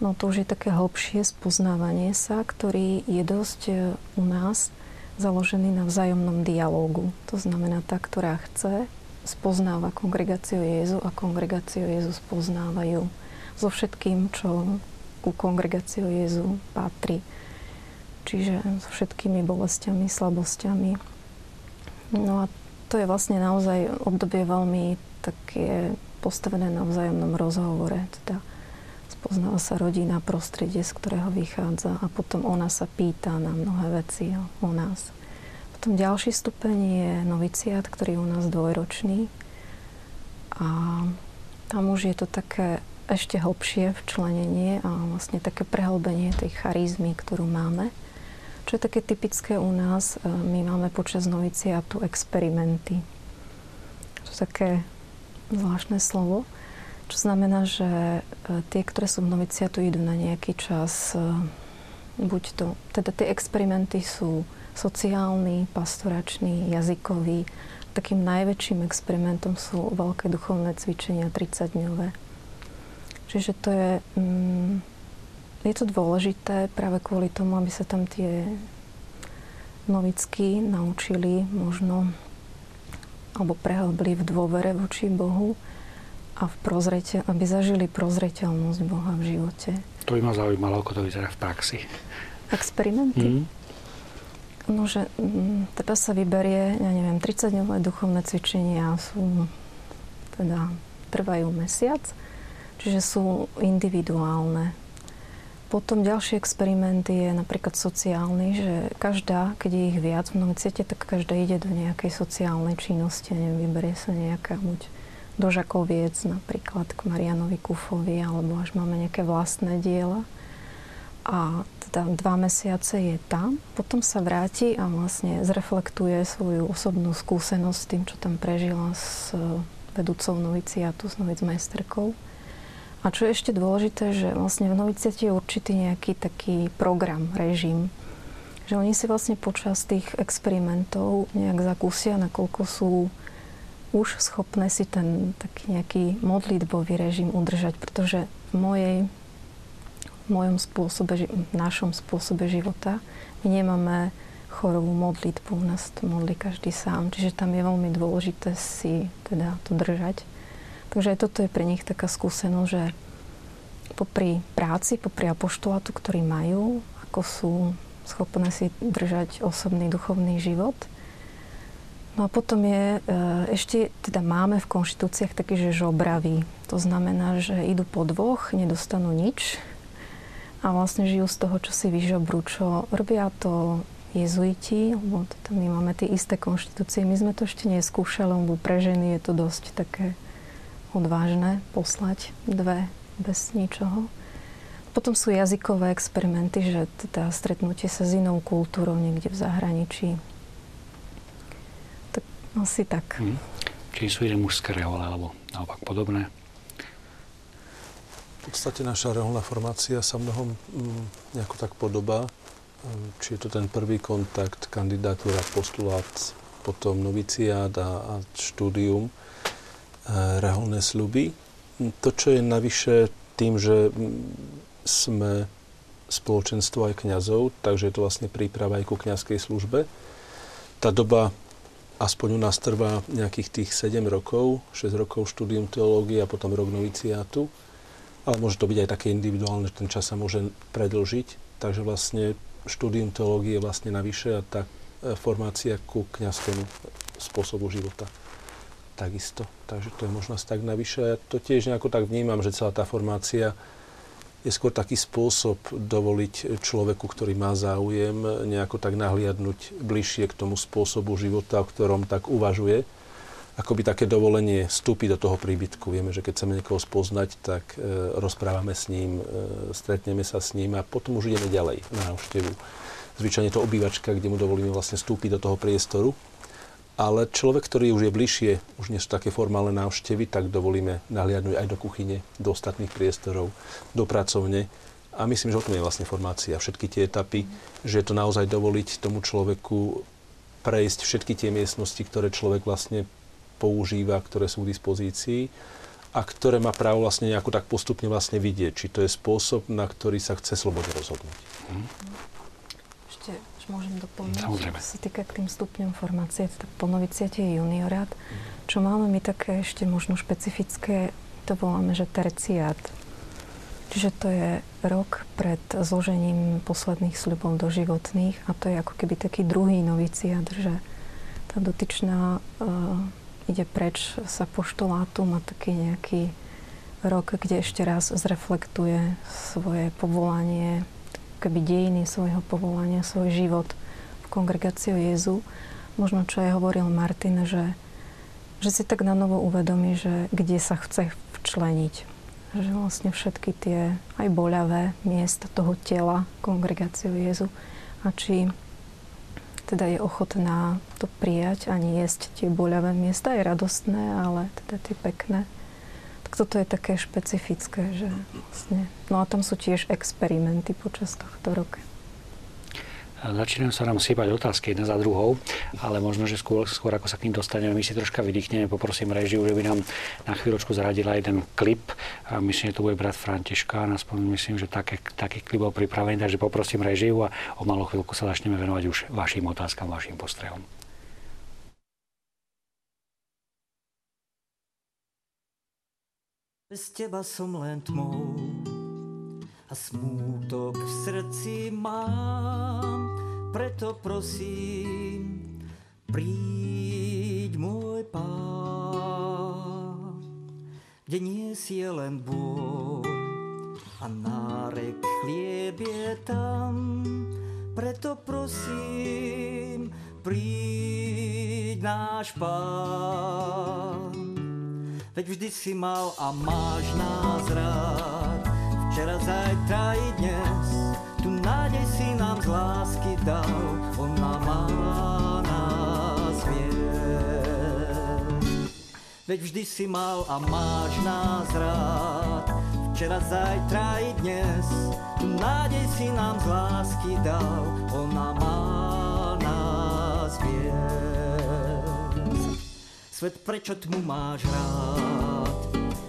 No to už je také hlbšie spoznávanie sa, ktorý je dosť e, u nás založený na vzájomnom dialógu. To znamená, tá, ktorá chce, spoznáva kongregáciu Jezu a kongregáciu Jezu spoznávajú so všetkým, čo ku kongregáciu Jezu patrí. Čiže so všetkými bolestiami, slabosťami. No a to je vlastne naozaj obdobie veľmi také postavené na vzájomnom rozhovore. Teda spoznáva sa rodina, prostredie, z ktorého vychádza a potom ona sa pýta na mnohé veci o nás. Potom ďalší stupeň je noviciát, ktorý je u nás dvojročný a tam už je to také ešte hlbšie včlenenie a vlastne také prehlbenie tej charizmy, ktorú máme. Čo je také typické u nás, e, my máme počas noviciátu experimenty. To je také zvláštne slovo. Čo znamená, že e, tie, ktoré sú v noviciatu, idú na nejaký čas, e, buď to, teda tie experimenty sú sociálny, pastoračný, jazykový. Takým najväčším experimentom sú veľké duchovné cvičenia 30-dňové. Čiže to je, mm, je to dôležité práve kvôli tomu, aby sa tam tie novicky naučili možno alebo prehlbili v dôvere voči Bohu a v prozreteľ, aby zažili prozreteľnosť Boha v živote. To by ma zaujímalo, ako to vyzerá v praxi. Experimenty? Mm. No, že mm, teda sa vyberie, ja neviem, 30-dňové duchovné cvičenia sú, teda trvajú mesiac, čiže sú individuálne. Potom ďalší experiment je napríklad sociálny, že každá, keď je ich viac v noviciete, tak každá ide do nejakej sociálnej činnosti, neviem, vyberie sa nejaká buď do Žakoviec napríklad k Marianovi Kufovi, alebo až máme nejaké vlastné diela. A teda dva mesiace je tam, potom sa vráti a vlastne zreflektuje svoju osobnú skúsenosť s tým, čo tam prežila s vedúcou noviciatu, s novicmajsterkou. A čo je ešte dôležité, že vlastne v noviciate je určitý nejaký taký program, režim, že oni si vlastne počas tých experimentov nejak zakúsia, nakoľko sú už schopné si ten taký nejaký modlitbový režim udržať, pretože v mojej v mojom spôsobe, v našom spôsobe života my nemáme chorovú modlitbu, u nás to modlí každý sám, čiže tam je veľmi dôležité si teda to držať. Takže aj toto je pre nich taká skúsenosť, že popri práci, popri apoštolátu, ktorý majú, ako sú schopné si držať osobný duchovný život – No a potom je, e, ešte teda máme v konštitúciách taký, že žobraví. To znamená, že idú po dvoch, nedostanú nič a vlastne žijú z toho, čo si vyžobrú, čo robia to jezuiti, lebo teda my máme tie isté konštitúcie. My sme to ešte neskúšali, lebo pre ženy je to dosť také odvážne poslať dve bez ničoho. Potom sú jazykové experimenty, že teda stretnutie sa s inou kultúrou niekde v zahraničí, asi tak. Hmm. Či sú iné mužské rehole, alebo naopak podobné? V podstate naša reholná formácia sa mnohom mm, nejako tak podobá. Ehm, či je to ten prvý kontakt, kandidatúra, postulát, potom noviciát a, a štúdium, e, reholné sluby. To, čo je navyše tým, že sme spoločenstvo aj kňazov, takže je to vlastne príprava aj ku kňazskej službe. Tá doba aspoň u nás trvá nejakých tých 7 rokov, 6 rokov štúdium teológie a potom rok noviciátu. Ale môže to byť aj také individuálne, že ten čas sa môže predlžiť. Takže vlastne štúdium teológie je vlastne navyše a tá e, formácia ku kniazskému spôsobu života takisto. Takže to je možnosť tak navyše. Ja to tiež nejako tak vnímam, že celá tá formácia je skôr taký spôsob dovoliť človeku, ktorý má záujem, nejako tak nahliadnúť bližšie k tomu spôsobu života, o ktorom tak uvažuje. Akoby také dovolenie vstúpiť do toho príbytku. Vieme, že keď chceme niekoho spoznať, tak e, rozprávame s ním, e, stretneme sa s ním a potom už ideme ďalej na návštevu. Zvyčajne to obývačka, kde mu dovolíme vlastne vstúpiť do toho priestoru ale človek, ktorý už je bližšie, už sú také formálne návštevy, tak dovolíme nahliadnúť aj do kuchyne, do ostatných priestorov, do pracovne. A myslím, že o tom je vlastne formácia. Všetky tie etapy, že to naozaj dovoliť tomu človeku prejsť všetky tie miestnosti, ktoré človek vlastne používa, ktoré sú k dispozícii a ktoré má právo vlastne nejako tak postupne vlastne vidieť. Či to je spôsob, na ktorý sa chce slobodne rozhodnúť. Mm môžem doplniť, Samozrejme. čo sa týka k tým stupňom formácie, tak po noviciate je juniorát. Čo máme my také ešte možno špecifické, to voláme, že terciát. Čiže to je rok pred zložením posledných sľubov do životných a to je ako keby taký druhý noviciát, že tá dotyčná uh, ide preč sa poštolátu, má taký nejaký rok, kde ešte raz zreflektuje svoje povolanie, keby dejiny svojho povolania, svoj život v kongregáciu Jezu. Možno, čo aj hovoril Martin, že, že si tak na novo uvedomí, že kde sa chce včleniť. Že vlastne všetky tie aj boľavé miesta toho tela kongregáciu Jezu a či teda je ochotná to prijať a nie jesť tie boľavé miesta, je radostné, ale teda tie pekné. Toto je také špecifické, že vlastne... No a tam sú tiež experimenty počas tohto roka. Začínajú sa nám sypať otázky jedna za druhou, ale možno, že skôr, skôr ako sa k ním dostaneme, my si troška vydýchneme, poprosím režiu, že by nám na chvíľočku zaradila jeden klip. A myslím, že to bude brat Františka, aspoň myslím, že také, taký klip bol pripravený, takže poprosím režiu a o malú chvíľku sa začneme venovať už vašim otázkam, vašim postrehom. Bez teba som len tmou a smútok v srdci mám, preto prosím, príď môj pán, kde nie si je len bôľ a nárek chlieb je tam, preto prosím, príď náš pán. Veď vždy si mal a máš nás rád. Včera, zajtra i dnes Tu nádej si nám z lásky dal. Ona má nás viesť Veď vždy si mal a máš nás rád. Včera, zajtra i dnes Tu nádej si nám z lásky dal. Ona má nás Svet, prečo tmu máš rád?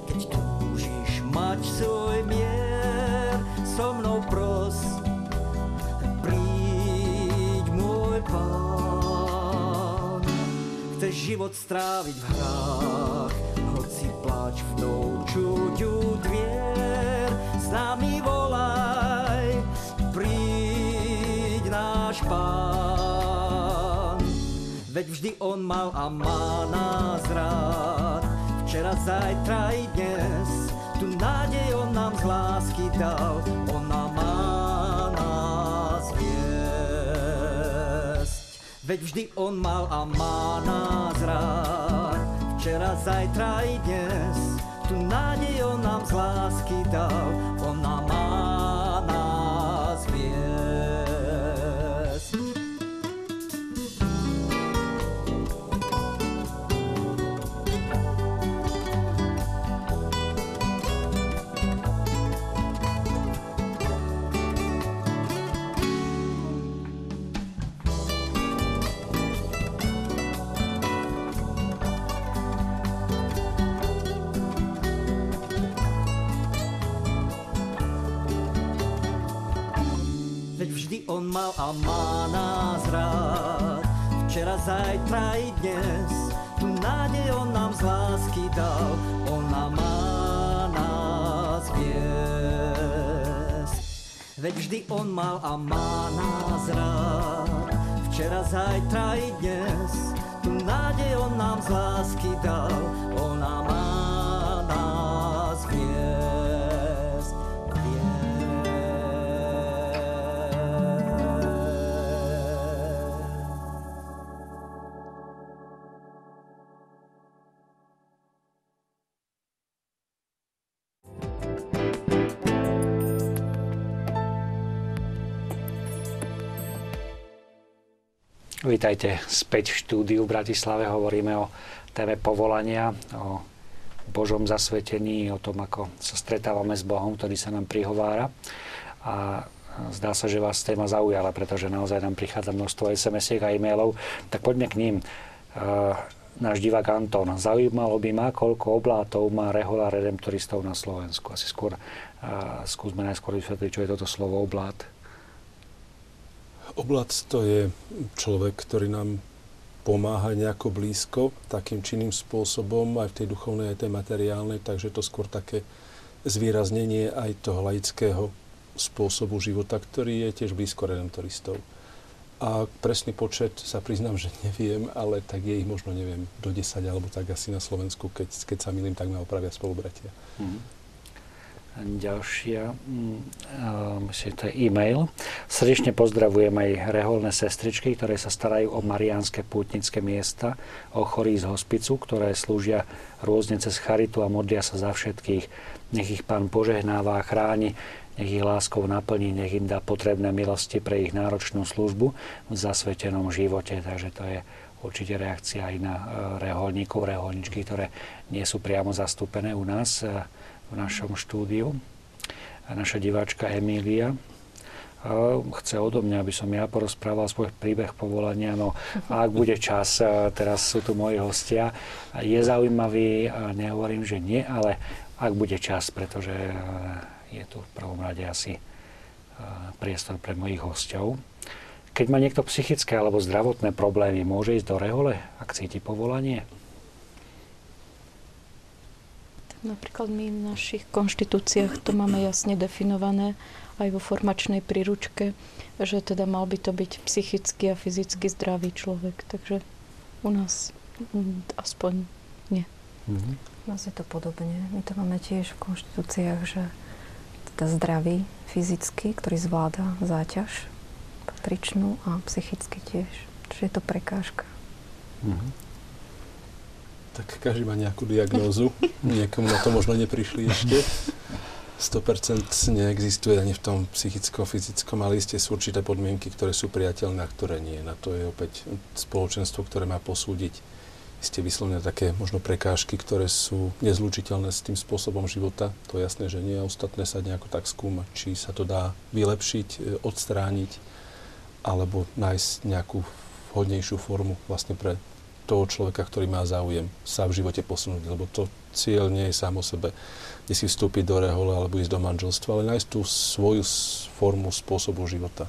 Keď túžiš mať svoj mier, so mnou pros, príď môj pán. Chceš život stráviť v hrách, hoci pláč v doučuďu dvier, s nami volaj, príď náš pán. Veď vždy on mal a má nás rád, včera, zajtra i dnes, tu nádej on nám z lásky dal, ona má nás viesť. Veď vždy on mal a má nás rád, včera, zajtra i dnes, tu nádej on nám z lásky dal, ona má on mal a má nás rád Včera, zajtra i dnes Tu nádej on nám z lásky dal. Ona má nás viesť. Veď vždy on mal a má nás rád Včera, zajtra i dnes Tu nádej on nám z lásky dal. Ona má Vítajte späť v štúdiu v Bratislave. Hovoríme o téme povolania, o Božom zasvetení, o tom, ako sa stretávame s Bohom, ktorý sa nám prihovára. A zdá sa, že vás téma zaujala, pretože naozaj nám prichádza množstvo SMS-iek a e-mailov. Tak poďme k ním. Uh, náš divák Anton. Zaujímalo by ma, koľko oblátov má rehola redemptoristov na Slovensku. Asi skôr uh, skúsme najskôr vysvetliť, čo je toto slovo oblát. Oblac to je človek, ktorý nám pomáha nejako blízko, takým činným spôsobom, aj v tej duchovnej, aj tej materiálnej, takže to skôr také zvýraznenie aj toho laického spôsobu života, ktorý je tiež blízko redemptoristov. A presný počet sa priznám, že neviem, ale tak je ich možno, neviem, do 10 alebo tak asi na Slovensku, keď, keď sa milím, tak ma opravia spolubratia. Mhm. Ďalšia, mm, uh, myslím, to je e-mail. Srdečne pozdravujem aj reholné sestričky, ktoré sa starajú o mariánske pútnické miesta, o chorých z hospicu, ktoré slúžia rôzne cez charitu a modlia sa za všetkých. Nech ich Pán požehnáva a chráni, nech ich láskou naplní, nech im dá potrebné milosti pre ich náročnú službu v zasvetenom živote. Takže to je určite reakcia aj na uh, reholníkov, reholničky, ktoré nie sú priamo zastúpené u nás uh, v našom štúdiu. A naša diváčka Emília chce odo mňa, aby som ja porozprával svoj príbeh povolania. No ak bude čas, teraz sú tu moji hostia, je zaujímavý, nehovorím, že nie, ale ak bude čas, pretože je tu v prvom rade asi priestor pre mojich hostov. Keď má niekto psychické alebo zdravotné problémy, môže ísť do rehole, ak cíti povolanie? Napríklad my v našich konštitúciách to máme jasne definované aj vo formačnej príručke, že teda mal by to byť psychicky a fyzicky zdravý človek. Takže u nás aspoň nie. Mhm. U nás je to podobne. My to máme tiež v konštitúciách, že teda zdravý fyzicky, ktorý zvláda záťaž patričnú a psychicky tiež. Čiže je to prekážka. Mhm. Tak každý má nejakú diagnózu, niekomu na to možno neprišli ešte. 100% neexistuje ani v tom psychickom, fyzickom, ale isté sú určité podmienky, ktoré sú priateľné a ktoré nie. Na to je opäť spoločenstvo, ktoré má posúdiť isté vyslovene také možno prekážky, ktoré sú nezlučiteľné s tým spôsobom života. To je jasné, že nie. A ostatné sa nejako tak skúmať, či sa to dá vylepšiť, e, odstrániť, alebo nájsť nejakú vhodnejšiu formu vlastne pre toho človeka, ktorý má záujem sa v živote posunúť, lebo to cieľ nie je sám o sebe, kde si vstúpiť do rehole alebo ísť do manželstva, ale nájsť tú svoju formu spôsobu života,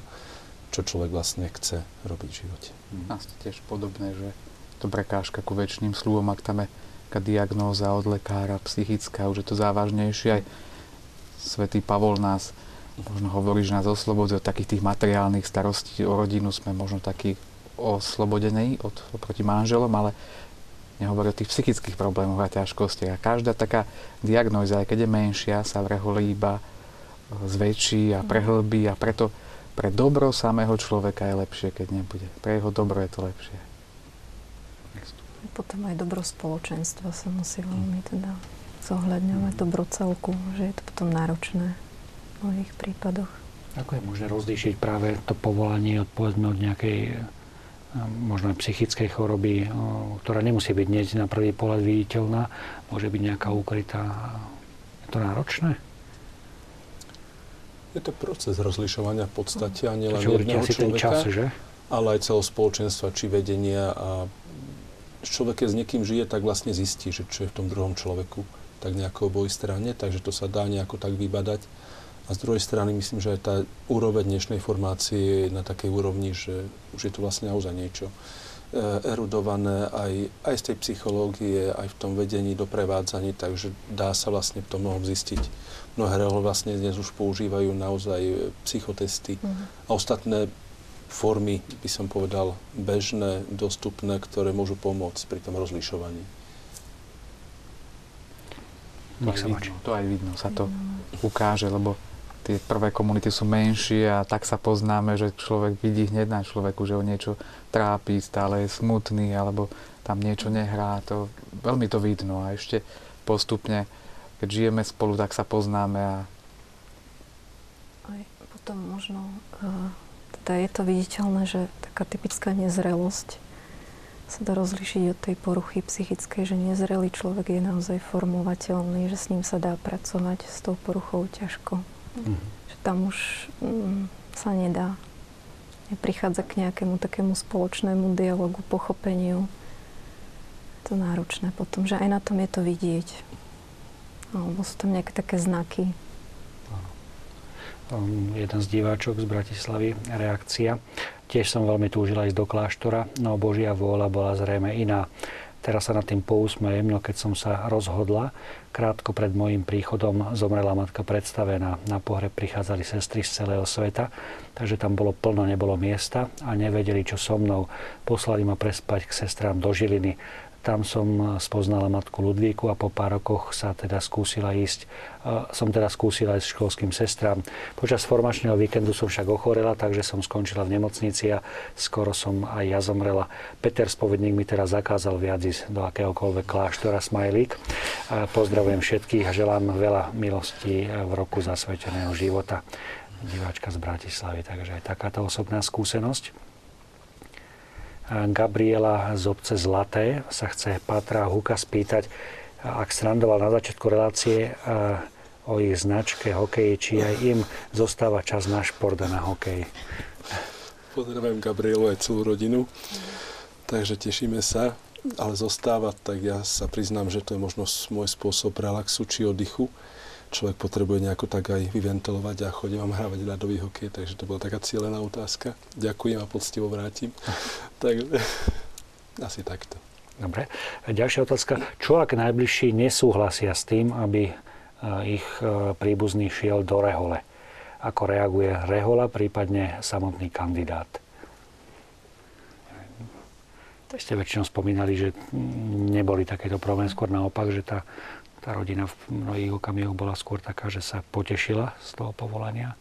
čo človek vlastne chce robiť v živote. A ste tiež podobné, že to prekážka ku väčšným slúbom, ak tam je taká diagnóza od lekára, psychická, už je to závažnejšie. Aj svätý Pavol nás možno hovorí, že nás oslobodí od takých tých materiálnych starostí o rodinu, sme možno takí oslobodení od, proti manželom, ale nehovorí o tých psychických problémoch a ťažkostiach. A každá taká diagnóza, aj keď je menšia, sa v rehole iba e, zväčší a prehlbí a preto pre dobro samého človeka je lepšie, keď nebude. Pre jeho dobro je to lepšie. Potom aj dobro spoločenstva sa musí veľmi teda zohľadňovať, dobro celku, že je to potom náročné v mnohých prípadoch. Ako je možné rozlíšiť práve to povolanie od, povedzme, od nejakej možno aj psychickej choroby, ktorá nemusí byť hneď na prvý pohľad viditeľná, môže byť nejaká ukrytá. Je to náročné? Je to proces rozlišovania v podstate a nielen jedného človeka, čas, že? ale aj celého spoločenstva či vedenia a človek, keď s niekým žije, tak vlastne zistí, že čo je v tom druhom človeku tak nejako oboj strane, takže to sa dá nejako tak vybadať. Z druhej strany myslím, že aj tá úroveň dnešnej formácie je na takej úrovni, že už je to vlastne naozaj niečo eh, erudované aj, aj z tej psychológie, aj v tom vedení, doprevádzaní, takže dá sa vlastne v tom mnohom zistiť. Mnohé rehole vlastne dnes už používajú naozaj eh, psychotesty mm. a ostatné formy, by som povedal, bežné, dostupné, ktoré môžu pomôcť pri tom rozlišovaní. Nech sa vidno, to aj vidno, sa to ukáže, lebo tie prvé komunity sú menšie a tak sa poznáme, že človek vidí hneď na človeku, že ho niečo trápi, stále je smutný alebo tam niečo nehrá. To, veľmi to vidno a ešte postupne, keď žijeme spolu, tak sa poznáme a aj potom možno uh, teda je to viditeľné, že taká typická nezrelosť sa dá rozlišiť od tej poruchy psychickej, že nezrelý človek je naozaj formovateľný, že s ním sa dá pracovať, s tou poruchou ťažko. Že tam už mm, sa nedá. Neprichádza k nejakému takému spoločnému dialogu, pochopeniu. To náročné potom, že aj na tom je to vidieť. Alebo sú tam nejaké také znaky. Um, jeden z diváčok z Bratislavy, reakcia. Tiež som veľmi túžila ísť do kláštora, no Božia vôľa bola zrejme iná. Teraz sa nad tým pousmejem, no keď som sa rozhodla, krátko pred môjim príchodom zomrela matka predstavená. Na pohreb prichádzali sestry z celého sveta, takže tam bolo plno, nebolo miesta a nevedeli, čo so mnou. Poslali ma prespať k sestrám do Žiliny. Tam som spoznala matku Ludvíku a po pár rokoch sa teda skúsila ísť, som teda skúsila ísť školským sestrám. Počas formačného víkendu som však ochorela, takže som skončila v nemocnici a skoro som aj ja zomrela. Peter Spovedník mi teraz zakázal viac ísť do akéhokoľvek kláštora Smajlík. Pozdravujem všetkých a želám veľa milostí v roku zasveteného života. Diváčka z Bratislavy, takže aj takáto osobná skúsenosť. Gabriela z obce Zlaté sa chce Patra Huka spýtať, ak srandoval na začiatku relácie o ich značke hokeji, či aj im zostáva čas na šport a na hokej. Pozdravujem Gabrielu aj celú rodinu, takže tešíme sa, ale zostáva, tak ja sa priznám, že to je možno môj spôsob relaxu či oddychu človek potrebuje nejako tak aj vyventilovať a chodím vám hrávať ľadový hokej, takže to bola taká cieľená otázka. Ďakujem a poctivo vrátim. tak asi takto. Dobre. A ďalšia otázka. Čo ak najbližší nesúhlasia s tým, aby e, ich e, príbuzný šiel do rehole? Ako reaguje rehola, prípadne samotný kandidát? To ste väčšinou spomínali, že neboli takéto problémy, skôr naopak, že tá tá rodina v mnohých okamihoch bola skôr taká, že sa potešila z toho povolania?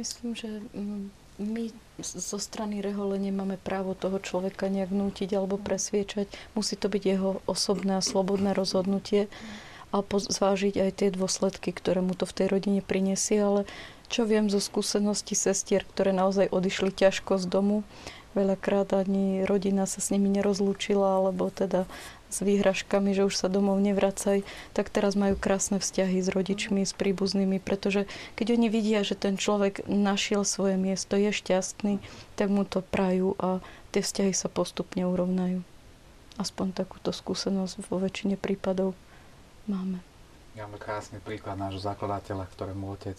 Myslím, že mm, my zo strany rehole nemáme právo toho človeka nejak nútiť alebo presviečať. Musí to byť jeho osobné a slobodné rozhodnutie a zvážiť aj tie dôsledky, ktoré mu to v tej rodine prinesie. Ale čo viem zo skúsenosti sestier, ktoré naozaj odišli ťažko z domu, veľakrát ani rodina sa s nimi nerozlúčila, alebo teda s výhražkami, že už sa domov nevracaj, tak teraz majú krásne vzťahy s rodičmi, s príbuznými, pretože keď oni vidia, že ten človek našiel svoje miesto, je šťastný, tak mu to prajú a tie vzťahy sa postupne urovnajú. aspoň takúto skúsenosť vo väčšine prípadov máme. Máme krásny príklad nášho zakladateľa, ktorému otec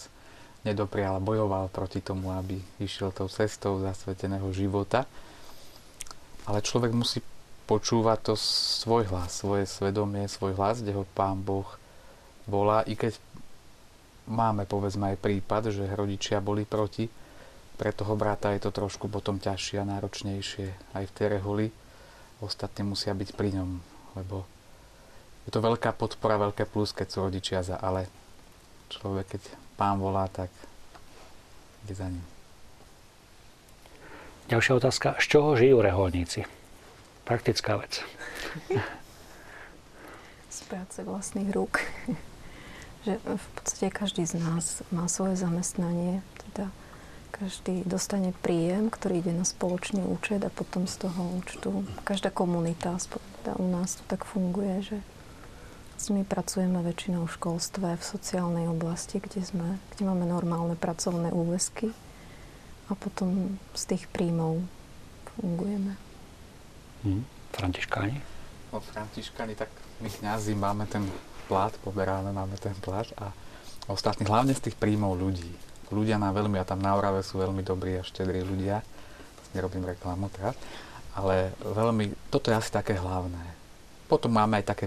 nedoprial bojoval proti tomu, aby išiel tou cestou zasveteného života. Ale človek musí počúvať to svoj hlas, svoje svedomie, svoj hlas, kde ho Pán Boh volá, i keď máme povedzme aj prípad, že rodičia boli proti, pre toho brata je to trošku potom ťažšie a náročnejšie aj v tej reholi. Ostatní musia byť pri ňom, lebo je to veľká podpora, veľké plus, keď sú rodičia za, ale človek, keď pán volá, tak ide za ním. Ďalšia otázka. Z čoho žijú reholníci? Praktická vec. Z práce vlastných rúk. že v podstate každý z nás má svoje zamestnanie, teda každý dostane príjem, ktorý ide na spoločný účet a potom z toho účtu každá komunita, teda u nás to tak funguje, že my pracujeme väčšinou v školstve, v sociálnej oblasti, kde, sme, kde máme normálne pracovné úväzky a potom z tých príjmov fungujeme. Hmm. Františkáni? No, Františkáni, tak my kňazi máme ten plat, poberáme, máme ten plat a ostatní, hlavne z tých príjmov ľudí. Ľudia nám veľmi, a tam na Orave sú veľmi dobrí a štedrí ľudia, nerobím reklamu teraz, ale veľmi, toto je asi také hlavné. Potom máme aj také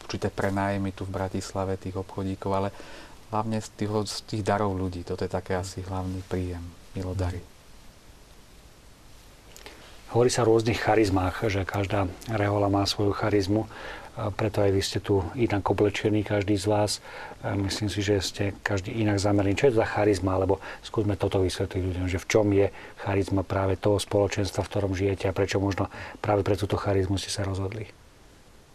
určité prenájmy tu v Bratislave tých obchodíkov, ale hlavne z tých, z tých darov ľudí. Toto je také asi hlavný príjem, milodary. Hovorí sa o rôznych charizmách, že každá rehola má svoju charizmu, preto aj vy ste tu inak oblečení, každý z vás. Myslím si, že ste každý inak zameraný. Čo je to za charizma, alebo skúsme toto vysvetliť ľuďom, že v čom je charizma práve toho spoločenstva, v ktorom žijete a prečo možno práve pre túto charizmu ste sa rozhodli.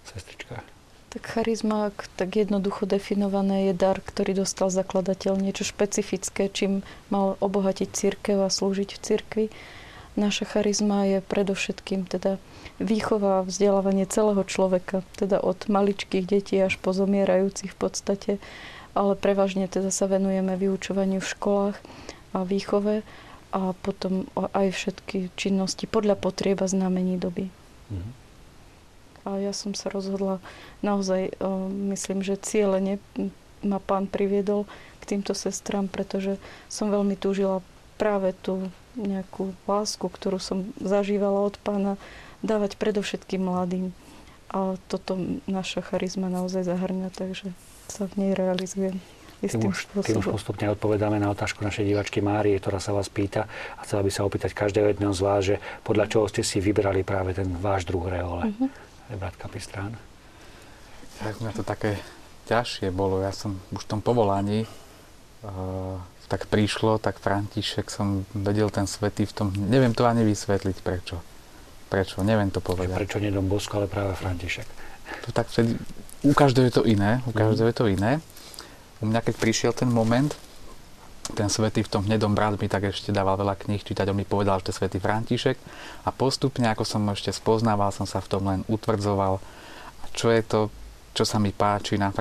Sestrička. Tak charizma, tak jednoducho definované, je dar, ktorý dostal zakladateľ, niečo špecifické, čím mal obohatiť církev a slúžiť v cirkvi. Naša charizma je predovšetkým teda výchova a vzdelávanie celého človeka, teda od maličkých detí až po zomierajúcich v podstate, ale prevažne teda sa venujeme vyučovaniu v školách a výchove a potom aj všetky činnosti podľa potrieb a znamení doby. Mm-hmm. A ja som sa rozhodla naozaj, myslím, že cieľene ma pán priviedol k týmto sestram, pretože som veľmi túžila práve tú nejakú lásku, ktorú som zažívala od pána, dávať predovšetkým mladým. A toto naša charizma naozaj zahrňa, takže sa v nej realizujem. Tým už, tým už postupne odpovedáme na otázku našej divačky Márie, ktorá sa vás pýta a chcela by sa opýtať každého jedného z vás, že podľa čoho ste si vybrali práve ten váš druh reole. Uh-huh brat Kapistrán? Tak mňa to také ťažšie bolo. Ja som už v tom povolaní uh, tak prišlo, tak František som vedel ten svetý v tom, neviem to ani vysvetliť prečo. Prečo, neviem to povedať. Že prečo nie Dom Bosko, ale práve František? To tak vtedy, u každého je to iné, u každého je to iné. U mňa keď prišiel ten moment, ten svetý v tom hnedom brat mi tak ešte dával veľa kníh čítať, on mi povedal, že to je svetý František a postupne, ako som ešte spoznával, som sa v tom len utvrdzoval. A čo je to, čo sa mi páči na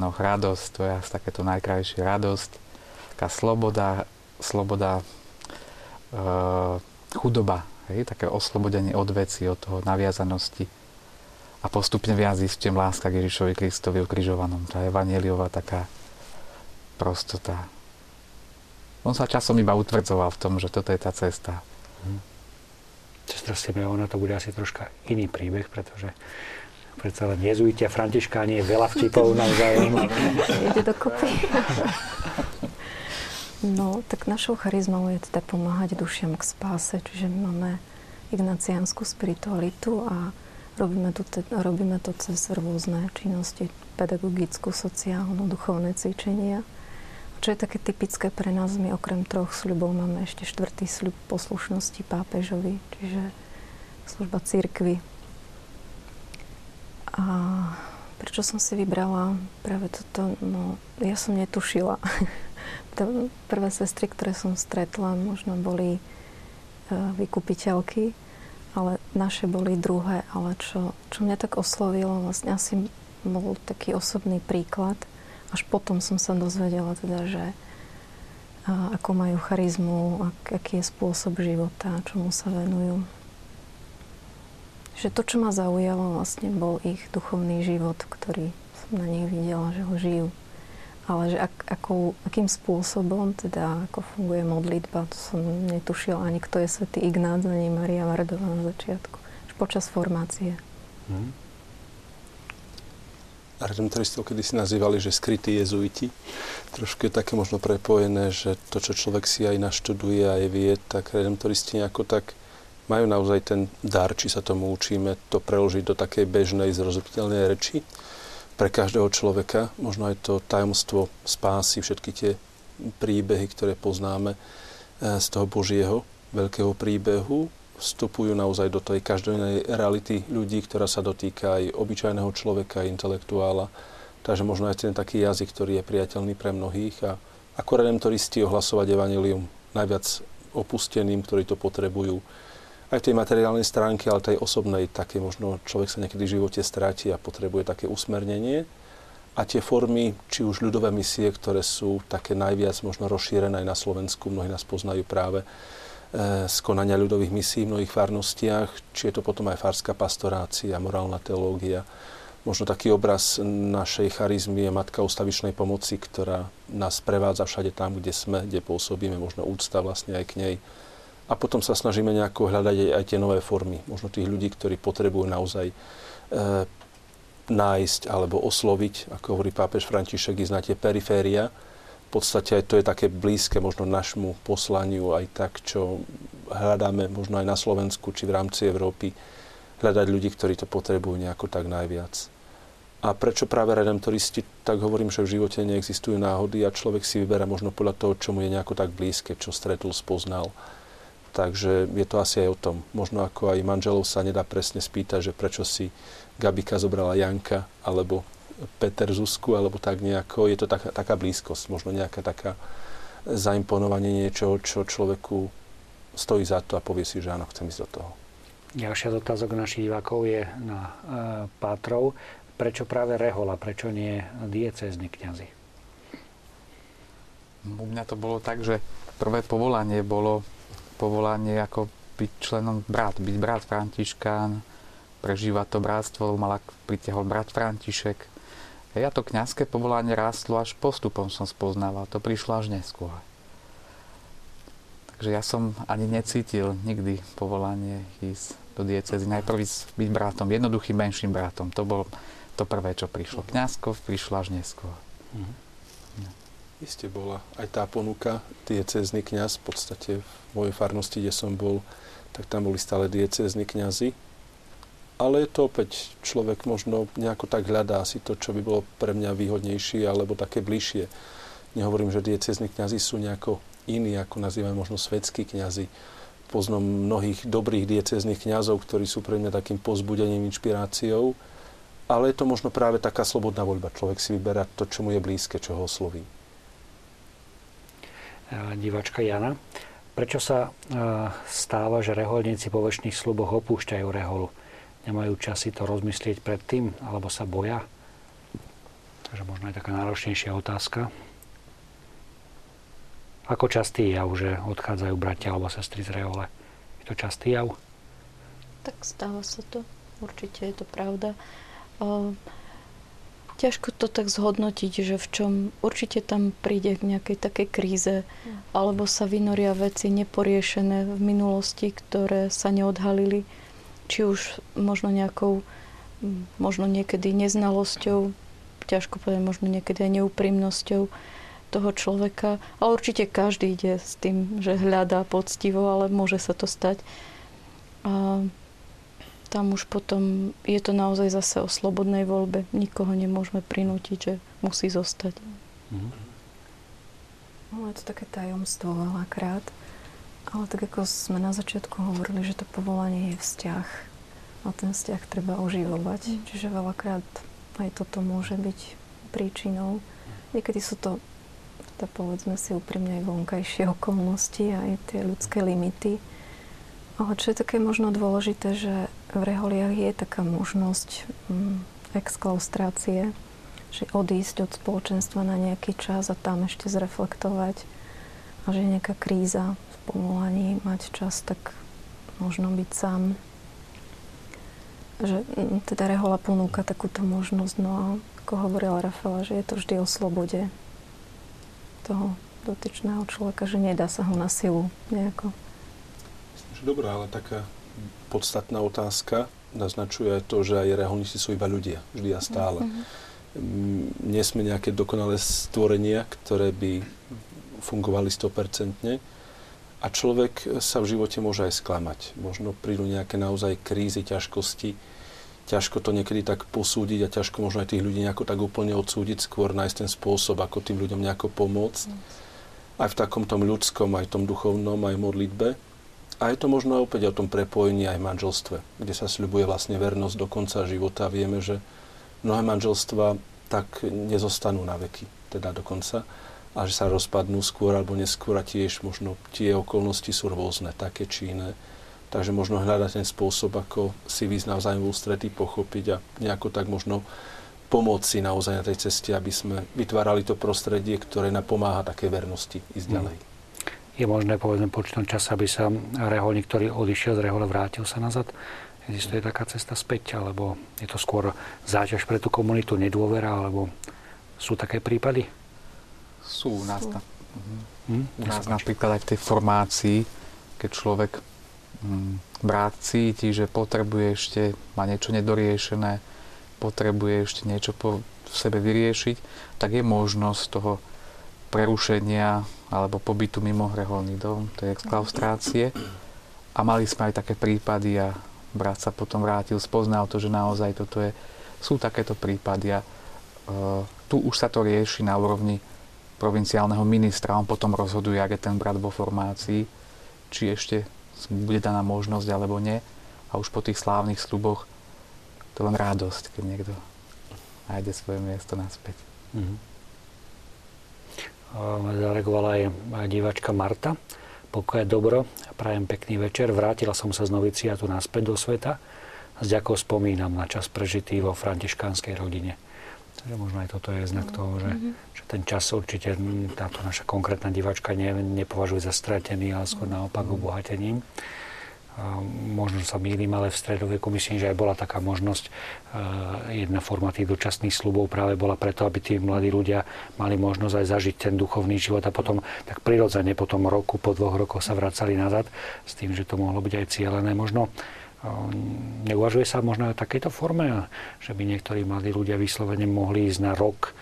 no radosť, to je asi takéto najkrajšie radosť, taká sloboda, sloboda, e, chudoba, hej, také oslobodenie od veci, od toho naviazanosti a postupne viac zistím láska k Ježišovi Kristovi ukrižovanom. Tá evanieliová taká prostota. On sa časom iba utvrdzoval v tom, že toto je tá cesta. Hm. Sestra Simeona to bude asi troška iný príbeh, pretože predsa len jezuiti a františkáni je veľa vtipov navzájom. Ide dokopy. No, tak našou charizmou je teda pomáhať dušiam k spáse, čiže máme ignaciánsku spiritualitu a robíme to, te, robíme to cez rôzne činnosti, pedagogickú, sociálnu, duchovné cvičenia čo je také typické pre nás, my okrem troch sľubov máme ešte štvrtý sľub poslušnosti pápežovi, čiže služba církvy. A prečo som si vybrala práve toto? No, ja som netušila. Prvé sestry, ktoré som stretla, možno boli uh, vykupiteľky, ale naše boli druhé. Ale čo, čo mňa tak oslovilo, vlastne asi bol taký osobný príklad – až potom som sa dozvedela teda, že a, ako majú charizmu, ak, aký je spôsob života, čomu sa venujú. Že to, čo ma zaujalo, vlastne bol ich duchovný život, ktorý som na nich videla, že ho žijú. Ale že ak, ako, akým spôsobom, teda ako funguje modlitba, to som netušila ani kto je svätý Ignác, ani Maria Vardová na začiatku. Až počas formácie. Hmm. Redemptoristov kedy si nazývali, že skrytí jezuiti. Trošku je také možno prepojené, že to, čo človek si aj naštuduje a je vie, tak redemptoristi nejako tak majú naozaj ten dar, či sa tomu učíme, to preložiť do takej bežnej, zrozumiteľnej reči pre každého človeka. Možno aj to tajomstvo spásy, všetky tie príbehy, ktoré poznáme eh, z toho Božieho veľkého príbehu, vstupujú naozaj do tej každodennej reality ľudí, ktorá sa dotýka aj obyčajného človeka, intelektuála. Takže možno aj ten taký jazyk, ktorý je priateľný pre mnohých a ako redemptoristi ohlasovať evanelium najviac opusteným, ktorí to potrebujú aj tej materiálnej stránke, ale tej osobnej, také možno človek sa niekedy v živote stráti a potrebuje také usmernenie. A tie formy, či už ľudové misie, ktoré sú také najviac možno rozšírené aj na Slovensku, mnohí nás poznajú práve e, z konania ľudových misií v mnohých farnostiach, či je to potom aj farská pastorácia, morálna teológia. Možno taký obraz našej charizmy je Matka ustavičnej pomoci, ktorá nás prevádza všade tam, kde sme, kde pôsobíme, možno úcta vlastne aj k nej a potom sa snažíme nejako hľadať aj, aj tie nové formy. Možno tých ľudí, ktorí potrebujú naozaj e, nájsť alebo osloviť, ako hovorí pápež František, ísť na tie periféria. V podstate aj to je také blízke možno našmu poslaniu, aj tak, čo hľadáme možno aj na Slovensku či v rámci Európy, hľadať ľudí, ktorí to potrebujú nejako tak najviac. A prečo práve redemptoristi, tak hovorím, že v živote neexistujú náhody a človek si vyberá možno podľa toho, čo mu je nejako tak blízke, čo stretol, spoznal. Takže je to asi aj o tom. Možno ako aj manželov sa nedá presne spýtať, že prečo si Gabika zobrala Janka, alebo Peter Zuzku, alebo tak nejako. Je to taká, taká blízkosť, možno nejaká taká zaimponovanie niečoho, čo človeku stojí za to a povie si, že áno, chcem ísť do toho. Ďalšia z otázok našich divákov je na e, Pátrov. Prečo práve Rehola, prečo nie diecézny kňazi? U mňa to bolo tak, že prvé povolanie bolo povolanie ako byť členom brat, byť brat Františkán, prežívať to bratstvo, mal pritiahol brat František. Ja to kňazské povolanie rástlo až postupom som spoznával, to prišlo až neskôr. Takže ja som ani necítil nikdy povolanie ísť do diecezy. Najprv byť bratom, jednoduchým menším bratom. To bolo to prvé, čo prišlo. Kňazko prišlo až neskôr. Mm-hmm. Isté bola aj tá ponuka, diecézny kňaz, v podstate v mojej farnosti, kde som bol, tak tam boli stále diecézni kňazi. Ale je to opäť, človek možno nejako tak hľadá si to, čo by bolo pre mňa výhodnejšie alebo také bližšie. Nehovorím, že diecézni kňazi sú nejako iní, ako nazývame možno svetskí kňazi. Poznám mnohých dobrých diecéznych kňazov, ktorí sú pre mňa takým pozbudením, inšpiráciou, ale je to možno práve taká slobodná voľba. Človek si vyberá to, čo mu je blízke, čo ho osloví diváčka Jana. Prečo sa stáva, že reholníci po väčšných sluboch opúšťajú reholu? Nemajú časy to rozmyslieť predtým, alebo sa boja? Takže možno je taká náročnejšia otázka. Ako častý jav, že odchádzajú bratia alebo sestry z rehole? Je to častý jav? Tak stáva sa to. Určite je to pravda. Ťažko to tak zhodnotiť, že v čom určite tam príde k nejakej takej kríze, alebo sa vynoria veci neporiešené v minulosti, ktoré sa neodhalili, či už možno nejakou, možno niekedy neznalosťou, ťažko povedať, možno niekedy aj neúprimnosťou toho človeka. Ale určite každý ide s tým, že hľadá poctivo, ale môže sa to stať. A tam už potom je to naozaj zase o slobodnej voľbe. Nikoho nemôžeme prinútiť, že musí zostať. Mm-hmm. No, je to také tajomstvo veľakrát. Ale tak ako sme na začiatku hovorili, že to povolanie je vzťah. A ten vzťah treba oživovať. Mm. Čiže veľakrát aj toto môže byť príčinou. Niekedy sú to, to povedzme si úprimne, aj vonkajšie okolnosti, aj tie ľudské limity. Ale čo je také možno dôležité, že v reholiach je taká možnosť mm, exklaustrácie, že odísť od spoločenstva na nejaký čas a tam ešte zreflektovať a že nejaká kríza v pomolaní mať čas, tak možno byť sám. že mm, teda rehola ponúka takúto možnosť. No a ako hovorila Rafaela, že je to vždy o slobode toho dotyčného človeka, že nedá sa ho na silu nejako. Myslím, že dobrá, ale taká podstatná otázka naznačuje to, že aj reholníci sú iba ľudia, vždy a stále. Mm-hmm. Nie sme nejaké dokonalé stvorenia, ktoré by fungovali 100%. A človek sa v živote môže aj sklamať. Možno prídu nejaké naozaj krízy, ťažkosti. Ťažko to niekedy tak posúdiť a ťažko možno aj tých ľudí nejako tak úplne odsúdiť, skôr nájsť ten spôsob, ako tým ľuďom nejako pomôcť. Aj v takom tom ľudskom, aj tom duchovnom, aj modlitbe. A je to možno opäť o tom prepojení aj v manželstve, kde sa sľubuje vlastne vernosť do konca života. Vieme, že mnohé manželstva tak nezostanú na veky, teda do konca a že sa rozpadnú skôr alebo neskôr a tiež možno tie okolnosti sú rôzne, také či iné. Takže možno hľadať ten spôsob, ako si výsť navzájom v ústretí, pochopiť a nejako tak možno pomôcť si naozaj na tej ceste, aby sme vytvárali to prostredie, ktoré napomáha také vernosti ísť mm. Je možné, povedzme, počtom čas, aby sa reholník, ktorý odišiel z rehole, vrátil sa nazad? Existuje taká cesta späť, alebo je to skôr záťaž pre tú komunitu, nedôvera, alebo sú také prípady? Sú u nás, na, hm? u nás napríklad aj v tej formácii, keď človek hm, brat cíti, že potrebuje ešte, má niečo nedoriešené, potrebuje ešte niečo po sebe vyriešiť, tak je možnosť toho prerušenia alebo pobytu mimo reholný dom, to je exklaustrácie. A mali sme aj také prípady a brat sa potom vrátil, spoznal to, že naozaj toto je, sú takéto prípady a uh, tu už sa to rieši na úrovni provinciálneho ministra. On potom rozhoduje, ak je ten brat vo formácii, či ešte bude daná možnosť alebo nie. A už po tých slávnych sluboch to len radosť, keď niekto nájde svoje miesto naspäť. Mm-hmm. Zareagovala aj diváčka Marta. Pokoje dobro, prajem pekný večer. Vrátila som sa z noviciatu naspäť do sveta. S ďakou spomínam na čas prežitý vo františkánskej rodine. Takže možno aj toto je znak toho, že, mm-hmm. že ten čas určite táto naša konkrétna diváčka ne, nepovažuje za stratený, ale skôr naopak obohatením. A možno sa mýlim, ale v stredoveku myslím, že aj bola taká možnosť. Jedna forma tých dočasných slubov práve bola preto, aby tí mladí ľudia mali možnosť aj zažiť ten duchovný život a potom tak prirodzene po tom roku, po dvoch rokoch sa vracali nazad s tým, že to mohlo byť aj cieľené. Možno Neuvažuje sa možno o takejto forme, že by niektorí mladí ľudia vyslovene mohli ísť na rok,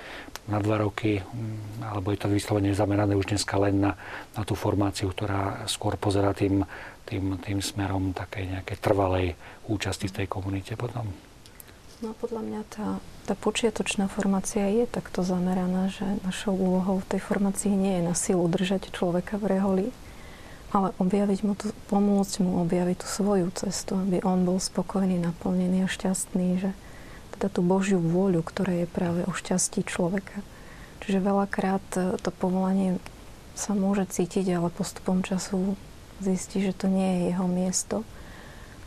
na dva roky, mm, alebo je to vyslovene zamerané už dneska len na, na tú formáciu, ktorá skôr pozera tým, tým, tým smerom takej nejakej trvalej účasti v tej komunite potom? No podľa mňa tá, tá počiatočná formácia je takto zameraná, že našou úlohou v tej formácii nie je na silu držať človeka v reholi, ale objaviť mu to, pomôcť mu objaviť tú svoju cestu, aby on bol spokojný, naplnený a šťastný, že teda tú Božiu vôľu, ktorá je práve o šťastí človeka. Čiže veľakrát e, to povolanie sa môže cítiť, ale postupom času zistí, že to nie je jeho miesto.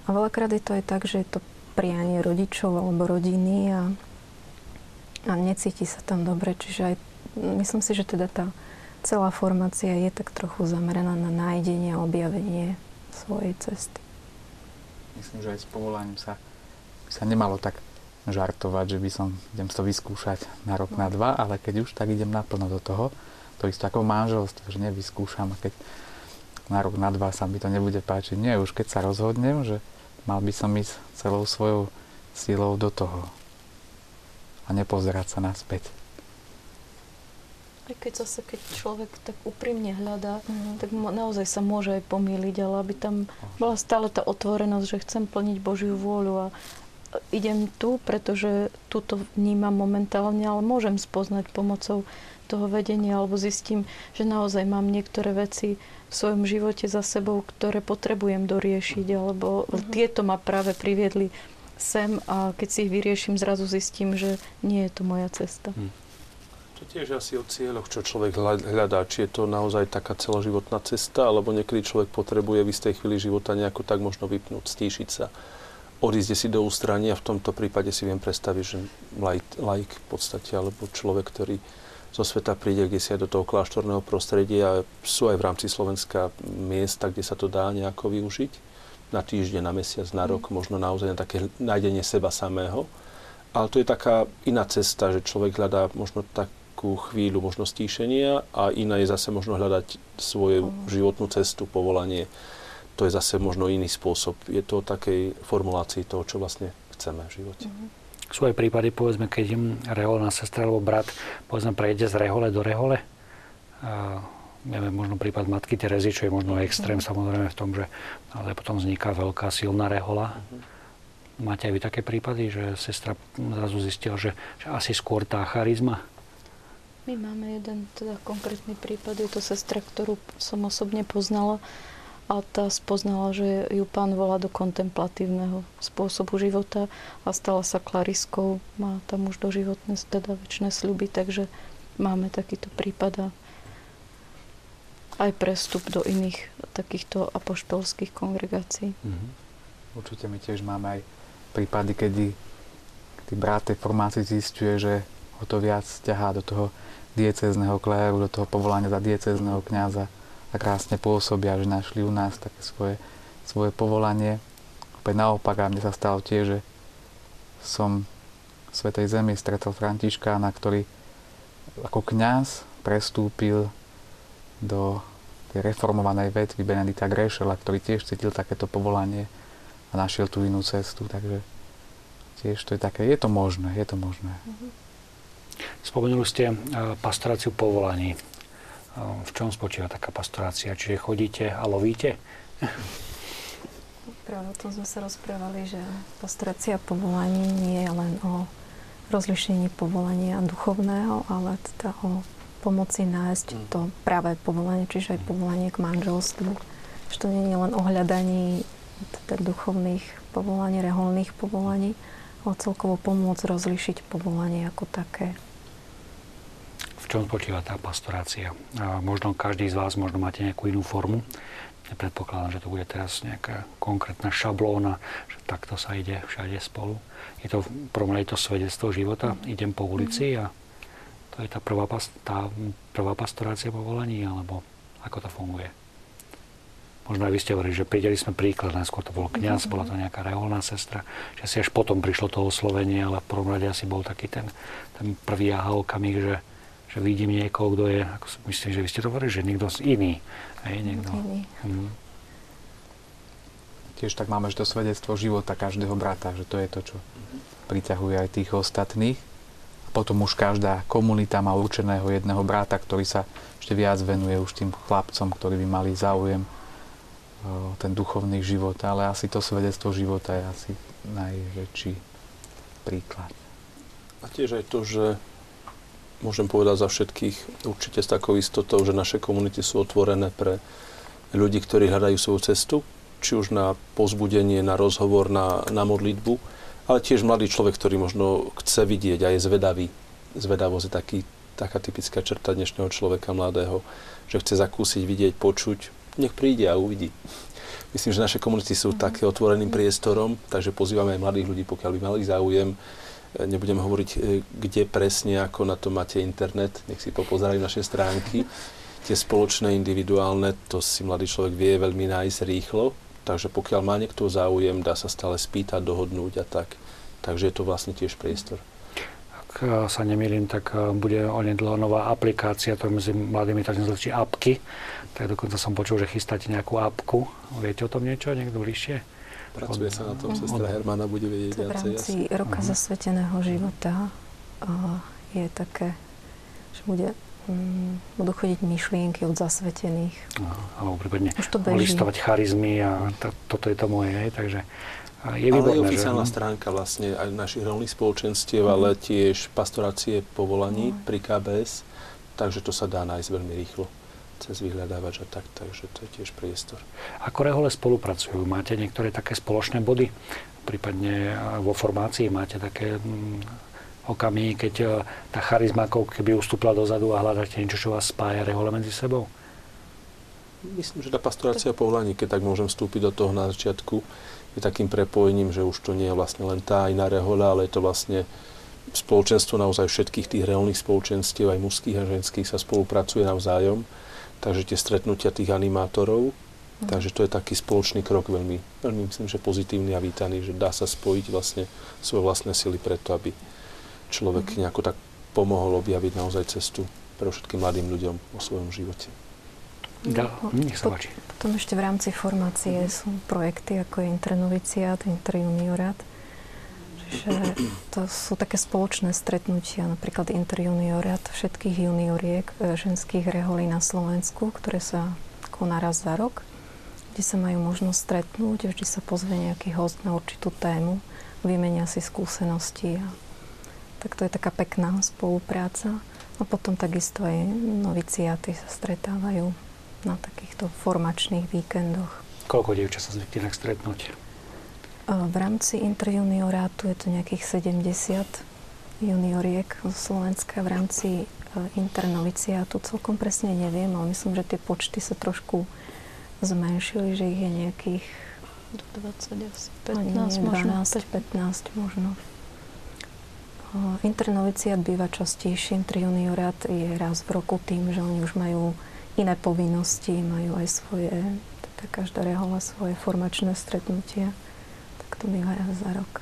A veľakrát je to aj tak, že je to prianie rodičov alebo rodiny a, a necíti sa tam dobre. Čiže aj myslím si, že teda tá celá formácia je tak trochu zameraná na nájdenie a objavenie svojej cesty. Myslím, že aj s povolaním sa, sa nemalo tak žartovať, že by som, idem to vyskúšať na rok, na dva, ale keď už, tak idem naplno do toho. To isté ako v manželstve, že nevyskúšam a keď na rok, na dva sa mi to nebude páčiť. Nie, už keď sa rozhodnem, že mal by som ísť celou svojou sílou do toho a nepozerať sa naspäť. Aj keď zase, keď človek tak úprimne hľadá, mm. tak naozaj sa môže aj pomýliť, ale aby tam bola stále tá otvorenosť, že chcem plniť Božiu vôľu a idem tu, pretože tu to vnímam momentálne, ale môžem spoznať pomocou toho vedenia alebo zistím, že naozaj mám niektoré veci v svojom živote za sebou, ktoré potrebujem doriešiť, alebo mm-hmm. tieto ma práve priviedli sem a keď si ich vyrieším, zrazu zistím, že nie je to moja cesta. Mm. To tiež asi o cieľoch, čo človek hľadá. Či je to naozaj taká celoživotná cesta, alebo niekedy človek potrebuje v istej chvíli života nejako tak možno vypnúť, stíšiť sa, odísť si do ústrania. V tomto prípade si viem predstaviť, že laik, laik v podstate, alebo človek, ktorý zo sveta príde kde si aj do toho kláštorného prostredia. Sú aj v rámci Slovenska miesta, kde sa to dá nejako využiť na týždeň, na mesiac, na rok, možno naozaj na také nájdenie seba samého. Ale to je taká iná cesta, že človek hľadá možno takú chvíľu možno stíšenia a iná je zase možno hľadať svoju životnú cestu, povolanie. To je zase možno iný spôsob. Je to o takej formulácii toho, čo vlastne chceme v živote. Mm-hmm. Sú aj prípady, povedzme, keď im reholná sestra alebo brat, povedzme, prejde z rehole do rehole. A, neviem, možno prípad matky Terezy, čo je možno extrém mm. samozrejme v tom, že ale potom vzniká veľká silná rehola. Mm. Máte aj vy také prípady, že sestra zrazu zistila, že, že asi skôr tá charizma? My máme jeden teda konkrétny prípad, je to sestra, ktorú som osobne poznala a tá spoznala, že ju pán volá do kontemplatívneho spôsobu života a stala sa klariskou. Má tam už doživotné, teda väčšie sľuby, takže máme takýto prípad a aj prestup do iných takýchto apoštolských kongregácií. Mm-hmm. Určite my tiež máme aj prípady, kedy tí brat tej formácii zistuje, že ho to viac ťahá do toho diecézneho kléru, do toho povolania za diecézneho kniaza a krásne pôsobia, že našli u nás také svoje, svoje povolanie. Opäť naopak, a mne sa stalo tiež, že som v Svetej Zemi stretol Františkána, ktorý ako kňaz prestúpil do tej reformovanej vetvy Benedita Grešela, ktorý tiež cítil takéto povolanie a našiel tú inú cestu. Takže tiež to je také, je to možné, je to možné. Spomenuli ste eh, pastoráciu povolaní. V čom spočíva taká pastorácia? Čiže chodíte a lovíte? Práve o tom sme sa rozprávali, že pastorácia povolaní nie je len o rozlišení povolania duchovného, ale teda o pomoci nájsť mm. to práve povolanie, čiže aj povolanie k manželstvu. Že to nie je len o hľadaní teda duchovných povolaní, reholných povolaní, ale celkovo pomôcť rozlišiť povolanie ako také čom spočíva tá pastorácia. A možno každý z vás možno máte nejakú inú formu. Nepredpokladám, že to bude teraz nejaká konkrétna šablóna, že takto sa ide všade spolu. Je to v prvom to svedectvo života. Idem po ulici a to je tá prvá, tá prvá pastorácia povolaní, alebo ako to funguje. Možno aj vy ste hovorili, že prideli sme príklad, najskôr to bol kniaz, bola to nejaká reholná sestra, že si až potom prišlo to oslovenie, ale v prvom rade asi bol taký ten, ten prvý aha okamih, že, že vidím niekoho, kto je, ako myslím, že vy ste to hovorili, že niekto iný. Hej, niekto. Iný. Hmm. Tiež tak máme, že to svedectvo života každého brata, že to je to, čo priťahuje aj tých ostatných. A potom už každá komunita má určeného jedného brata, ktorý sa ešte viac venuje už tým chlapcom, ktorí by mali záujem o ten duchovný život, ale asi to svedectvo života je asi najväčší príklad. A tiež aj to, že môžem povedať za všetkých určite s takou istotou, že naše komunity sú otvorené pre ľudí, ktorí hľadajú svoju cestu, či už na pozbudenie, na rozhovor, na, na modlitbu, ale tiež mladý človek, ktorý možno chce vidieť a je zvedavý. Zvedavosť je taký, taká typická črta dnešného človeka mladého, že chce zakúsiť, vidieť, počuť, nech príde a uvidí. Myslím, že naše komunity sú také otvoreným priestorom, takže pozývame aj mladých ľudí, pokiaľ by mali záujem, Nebudem hovoriť, e, kde presne, ako na to máte internet. Nech si popozerajú naše stránky. Tie spoločné, individuálne, to si mladý človek vie veľmi nájsť rýchlo. Takže pokiaľ má niekto záujem, dá sa stále spýtať, dohodnúť a tak. Takže je to vlastne tiež priestor. Ak e, sa nemýlim, tak e, bude onedlho nová aplikácia, to medzi mladými tak nazvajú apky. Tak dokonca som počul, že chystáte nejakú apku. Viete o tom niečo, niekto bližšie? Pracuje sa na tom, sestra Hermana bude vedieť viacej. V rámci jasne. roka uh-huh. zasveteného života je také, že bude um, budú chodiť myšlienky od zasvetených. Uh, alebo prípadne listovať charizmy a to, toto je to moje, hej, takže je výborné, ale je oficiálna že? stránka vlastne aj našich rolných spoločenstiev, uh-huh. ale tiež pastorácie povolaní uh-huh. pri KBS, takže to sa dá nájsť veľmi rýchlo cez vyhľadávač a tak, takže to je tiež priestor. Ako rehole spolupracujú? Máte niektoré také spoločné body? Prípadne vo formácii máte také mm, okamihy, keď e, tá charizma ako keby ustúpla dozadu a hľadáte niečo, čo vás spája rehole medzi sebou? Myslím, že tá pastorácia povolaní, keď tak môžem vstúpiť do toho na začiatku, je takým prepojením, že už to nie je vlastne len tá iná rehoľa, ale je to vlastne spoločenstvo naozaj všetkých tých reholných spoločenstiev, aj mužských a ženských sa spolupracuje navzájom Takže tie stretnutia tých animátorov Mm. Takže to je taký spoločný krok, veľmi, veľmi myslím, že pozitívny a vítaný, že dá sa spojiť vlastne svoje vlastné sily preto, aby človek mm. nejako tak pomohol objaviť naozaj cestu pre všetkým mladým ľuďom vo svojom živote. Da, nech sa páči. Potom ešte v rámci formácie sú projekty ako je Internoviciát, Interjuniorát. Čiže to sú také spoločné stretnutia, napríklad Interjuniorát všetkých junioriek e, ženských reholí na Slovensku, ktoré sa koná raz za rok, kde sa majú možnosť stretnúť, vždy sa pozve nejaký host na určitú tému, vymenia si skúsenosti. A tak to je taká pekná spolupráca. A potom takisto aj noviciáty sa stretávajú na takýchto formačných víkendoch. Koľko dievčat sa zvykne tak stretnúť? V rámci interjuniorátu je to nejakých 70 junioriek zo Slovenska. V rámci e, internoviciátu celkom presne neviem, ale myslím, že tie počty sa trošku zmenšili, že ich je nejakých 20 asi 15 možno. 12, 15 možno. Internoviciát býva častejším, juniorát je raz v roku tým, že oni už majú iné povinnosti, majú aj svoje, teda každá rehola svoje formačné stretnutia. To býva raz za rok.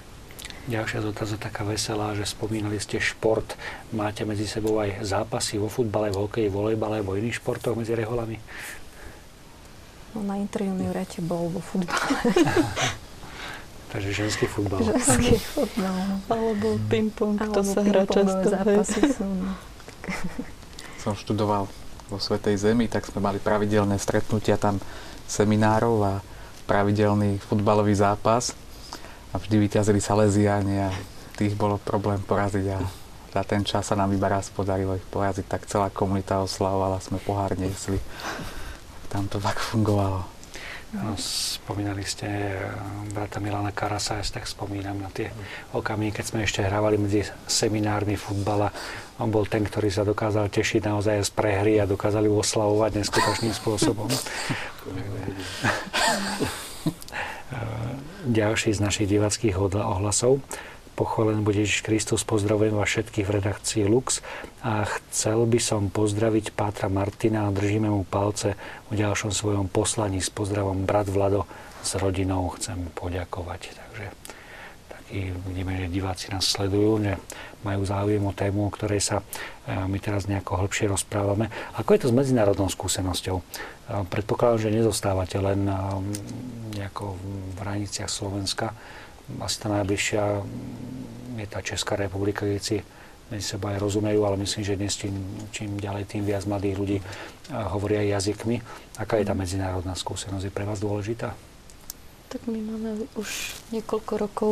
Ďalšia je taká veselá, že spomínali ste šport. Máte medzi sebou aj zápasy vo futbale, v hokeji, volejbale alebo iných športoch medzi reholami? No, na interjunioráte bol vo futbale. Takže ženský futbal. Ženský futbal. Alebo ping-pong, to sa hrá často. zápasy sú. No. Som študoval vo Svetej Zemi, tak sme mali pravidelné stretnutia tam seminárov a pravidelný futbalový zápas a vždy vyťazili Salesiáni a tých bolo problém poraziť a za ten čas sa nám iba raz podarilo ich poraziť, tak celá komunita oslavovala, sme pohár nesli. Tam to tak fungovalo. No, spomínali ste eh, brata Milana Karasa, ja si tak spomínam na tie okamihy, keď sme ešte hrávali medzi seminármi futbala. On bol ten, ktorý sa dokázal tešiť naozaj z prehry a dokázali oslavovať neskutočným spôsobom. Ďalší z našich divackých ohlasov. Pochválený bude Ježiš Kristus, pozdravujem vás všetkých v redakcii Lux a chcel by som pozdraviť Pátra Martina a držíme mu palce v ďalšom svojom poslaní s pozdravom brat Vlado s rodinou chcem poďakovať. Takže taký, vidíme, že diváci nás sledujú, že majú záujem o tému, o ktorej sa e, my teraz nejako hĺbšie rozprávame. Ako je to s medzinárodnou skúsenosťou? E, predpokladám, že nezostávate len e, nejako v hraniciach Slovenska, asi tá najbližšia je tá Česká republika, kde si medzi sebou aj rozumejú, ale myslím, že dnes čím, čím ďalej, tým viac mladých ľudí hovoria aj jazykmi. Aká je tá medzinárodná skúsenosť? Je pre vás dôležitá? Tak my máme už niekoľko rokov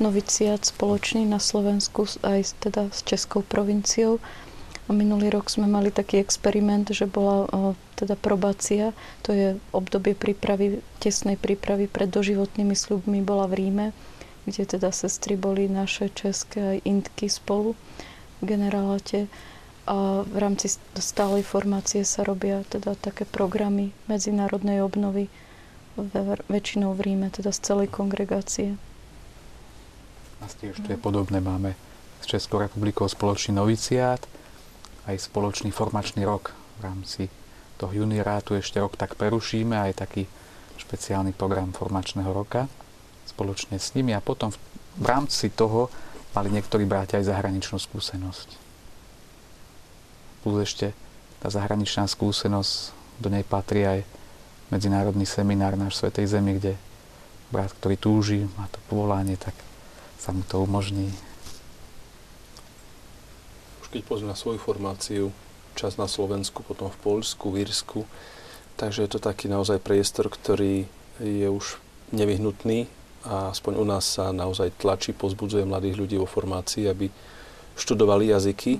noviciát spoločný na Slovensku aj teda s Českou provinciou. A minulý rok sme mali taký experiment, že bola o, teda probácia, to je obdobie prípravy, tesnej prípravy pred doživotnými sľubmi, bola v Ríme, kde teda sestry boli naše české aj intky spolu v generálate. A v rámci stálej formácie sa robia teda také programy medzinárodnej obnovy väčšinou v Ríme, teda z celej kongregácie. Asi ešte no. podobné máme s Českou republikou spoločný noviciát, aj spoločný formačný rok v rámci toho juniorátu ešte rok tak prerušíme, aj taký špeciálny program formačného roka spoločne s nimi a potom v, v rámci toho mali niektorí bratia aj zahraničnú skúsenosť. Plus ešte tá zahraničná skúsenosť, do nej patrí aj medzinárodný seminár náš Svetej Zemi, kde brat, ktorý túži, má to povolanie, tak sa mu to umožní. Keď pozriem na svoju formáciu, čas na Slovensku, potom v Poľsku, v Írsku, takže je to taký naozaj priestor, ktorý je už nevyhnutný a aspoň u nás sa naozaj tlačí, pozbudzuje mladých ľudí vo formácii, aby študovali jazyky.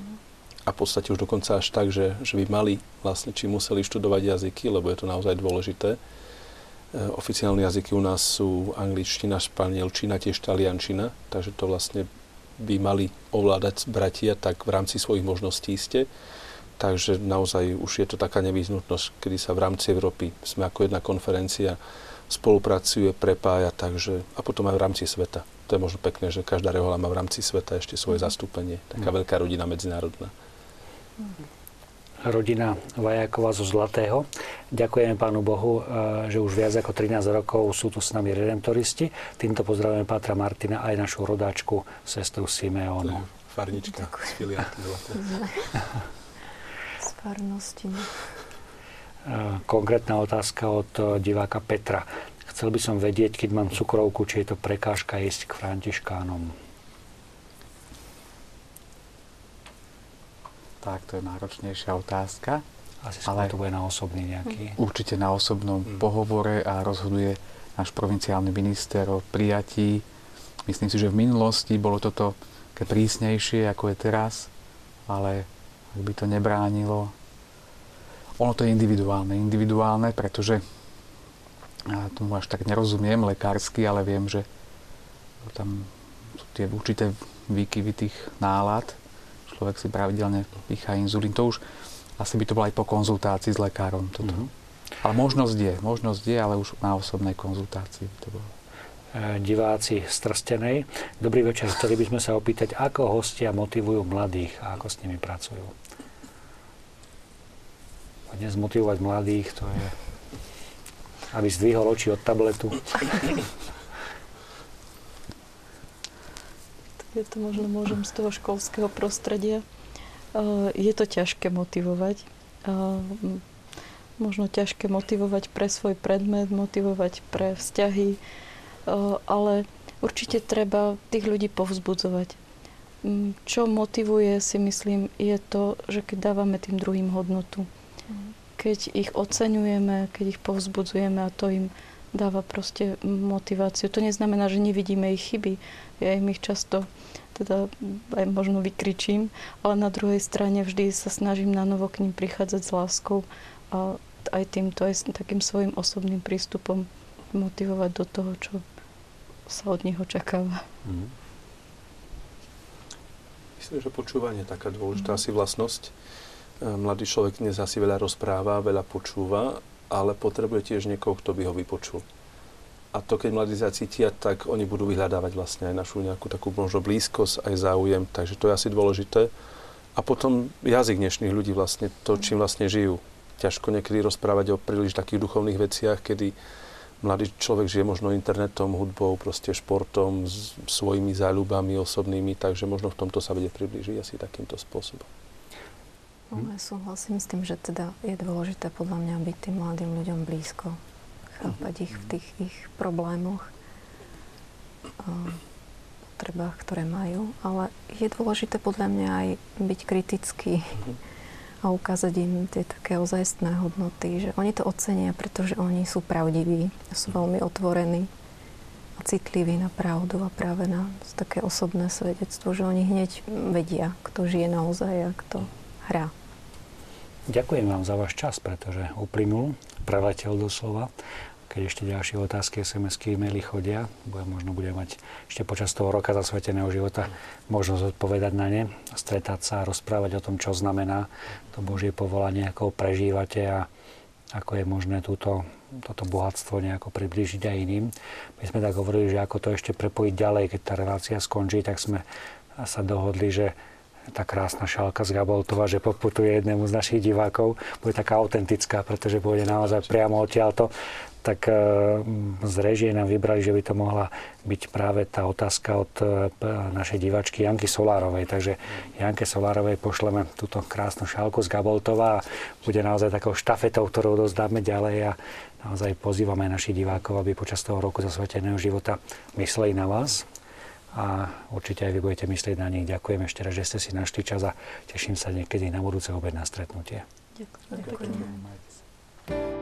A v podstate už dokonca až tak, že, že by mali vlastne, či museli študovať jazyky, lebo je to naozaj dôležité. E, oficiálne jazyky u nás sú angličtina, španielčina, tiež taliančina, takže to vlastne by mali ovládať bratia, tak v rámci svojich možností ste. Takže naozaj už je to taká nevyhnutnosť, kedy sa v rámci Európy sme ako jedna konferencia spolupracuje, prepája, takže a potom aj v rámci sveta. To je možno pekné, že každá rehola má v rámci sveta ešte svoje mhm. zastúpenie. Taká mm. veľká rodina medzinárodná. Rodina Vajakova zo Zlatého. Ďakujeme Pánu Bohu, že už viac ako 13 rokov sú tu s nami redemptoristi. Týmto pozdravujeme Pátra Martina aj našu rodáčku, sestru Simeonu. Farnička z filiálky. Z farnosti. Konkrétna otázka od diváka Petra. Chcel by som vedieť, keď mám cukrovku, či je to prekážka ísť k františkánom. Tak, to je náročnejšia otázka. Asi ale to bude na osobný nejaký. Určite na osobnom hmm. pohovore a rozhoduje náš provinciálny minister o prijatí. Myslím si, že v minulosti bolo toto také prísnejšie, ako je teraz, ale ak by to nebránilo, ono to je individuálne. Individuálne, pretože ja tomu až tak nerozumiem lekársky, ale viem, že tam sú tie určité výkyvy tých nálad človek si pravidelne pícha inzulín. To už asi by to bolo aj po konzultácii s lekárom. Toto. Mm-hmm. Ale možnosť je, možnosť je, ale už na osobnej konzultácii by to bolo e, diváci z Trstenej. Dobrý večer, chceli by sme sa opýtať, ako hostia motivujú mladých a ako s nimi pracujú. Dnes motivovať mladých, to je, aby zdvihol oči od tabletu. Ja to možno môžem z toho školského prostredia. Je to ťažké motivovať. Možno ťažké motivovať pre svoj predmet, motivovať pre vzťahy, ale určite treba tých ľudí povzbudzovať. Čo motivuje, si myslím, je to, že keď dávame tým druhým hodnotu. Keď ich oceňujeme, keď ich povzbudzujeme a to im dáva proste motiváciu. To neznamená, že nevidíme ich chyby. Ja im ich často teda aj možno vykričím, ale na druhej strane vždy sa snažím na novo k ním prichádzať s láskou a aj týmto, aj takým svojim osobným prístupom motivovať do toho, čo sa od nich očakáva. Mm. Myslím, že počúvanie je taká dôležitá mm. asi vlastnosť. E, mladý človek dnes asi veľa rozpráva, veľa počúva ale potrebuje tiež niekoho, kto by ho vypočul. A to, keď mladí zacítia, tak oni budú vyhľadávať vlastne aj našu nejakú takú možno blízkosť, aj záujem, takže to je asi dôležité. A potom jazyk dnešných ľudí vlastne, to, čím vlastne žijú. Ťažko niekedy rozprávať o príliš takých duchovných veciach, kedy mladý človek žije možno internetom, hudbou, proste športom, s svojimi záľubami osobnými, takže možno v tomto sa vedie priblížiť asi takýmto spôsobom. No, ja súhlasím s tým, že teda je dôležité podľa mňa byť tým mladým ľuďom blízko, chápať ich v tých ich problémoch, potrebách, ktoré majú, ale je dôležité podľa mňa aj byť kritický a ukázať im tie také ozajstné hodnoty, že oni to ocenia, pretože oni sú pravdiví, sú veľmi otvorení a citliví na pravdu a práve na také osobné svedectvo, že oni hneď vedia, kto žije naozaj a kto hrá. Ďakujem vám za váš čas, pretože uplynul, preletel doslova. Keď ešte ďalšie otázky, SMS-ky, e-maily chodia, budem, možno budem mať ešte počas toho roka zasveteného života možnosť odpovedať na ne, stretať sa a rozprávať o tom, čo znamená to Božie povolanie, ako ho prežívate a ako je možné túto, toto bohatstvo nejako priblížiť aj iným. My sme tak hovorili, že ako to ešte prepojiť ďalej, keď tá relácia skončí, tak sme sa dohodli, že tá krásna šálka z Gaboltova, že poputuje jednému z našich divákov, bude taká autentická, pretože bude naozaj priamo odtiaľto, tak e, z režie nám vybrali, že by to mohla byť práve tá otázka od e, našej divačky Janky Solárovej. Takže Janke Solárovej pošleme túto krásnu šálku z Gaboltova a bude naozaj takou štafetou, ktorú dozdáme ďalej a naozaj pozývame našich divákov, aby počas toho roku zasveteného života mysleli na vás a určite aj vy budete myslieť na nich. Ďakujem ešte raz, že ste si našli čas a teším sa niekedy na budúce obed na stretnutie. Ďakujem. Ďakujem.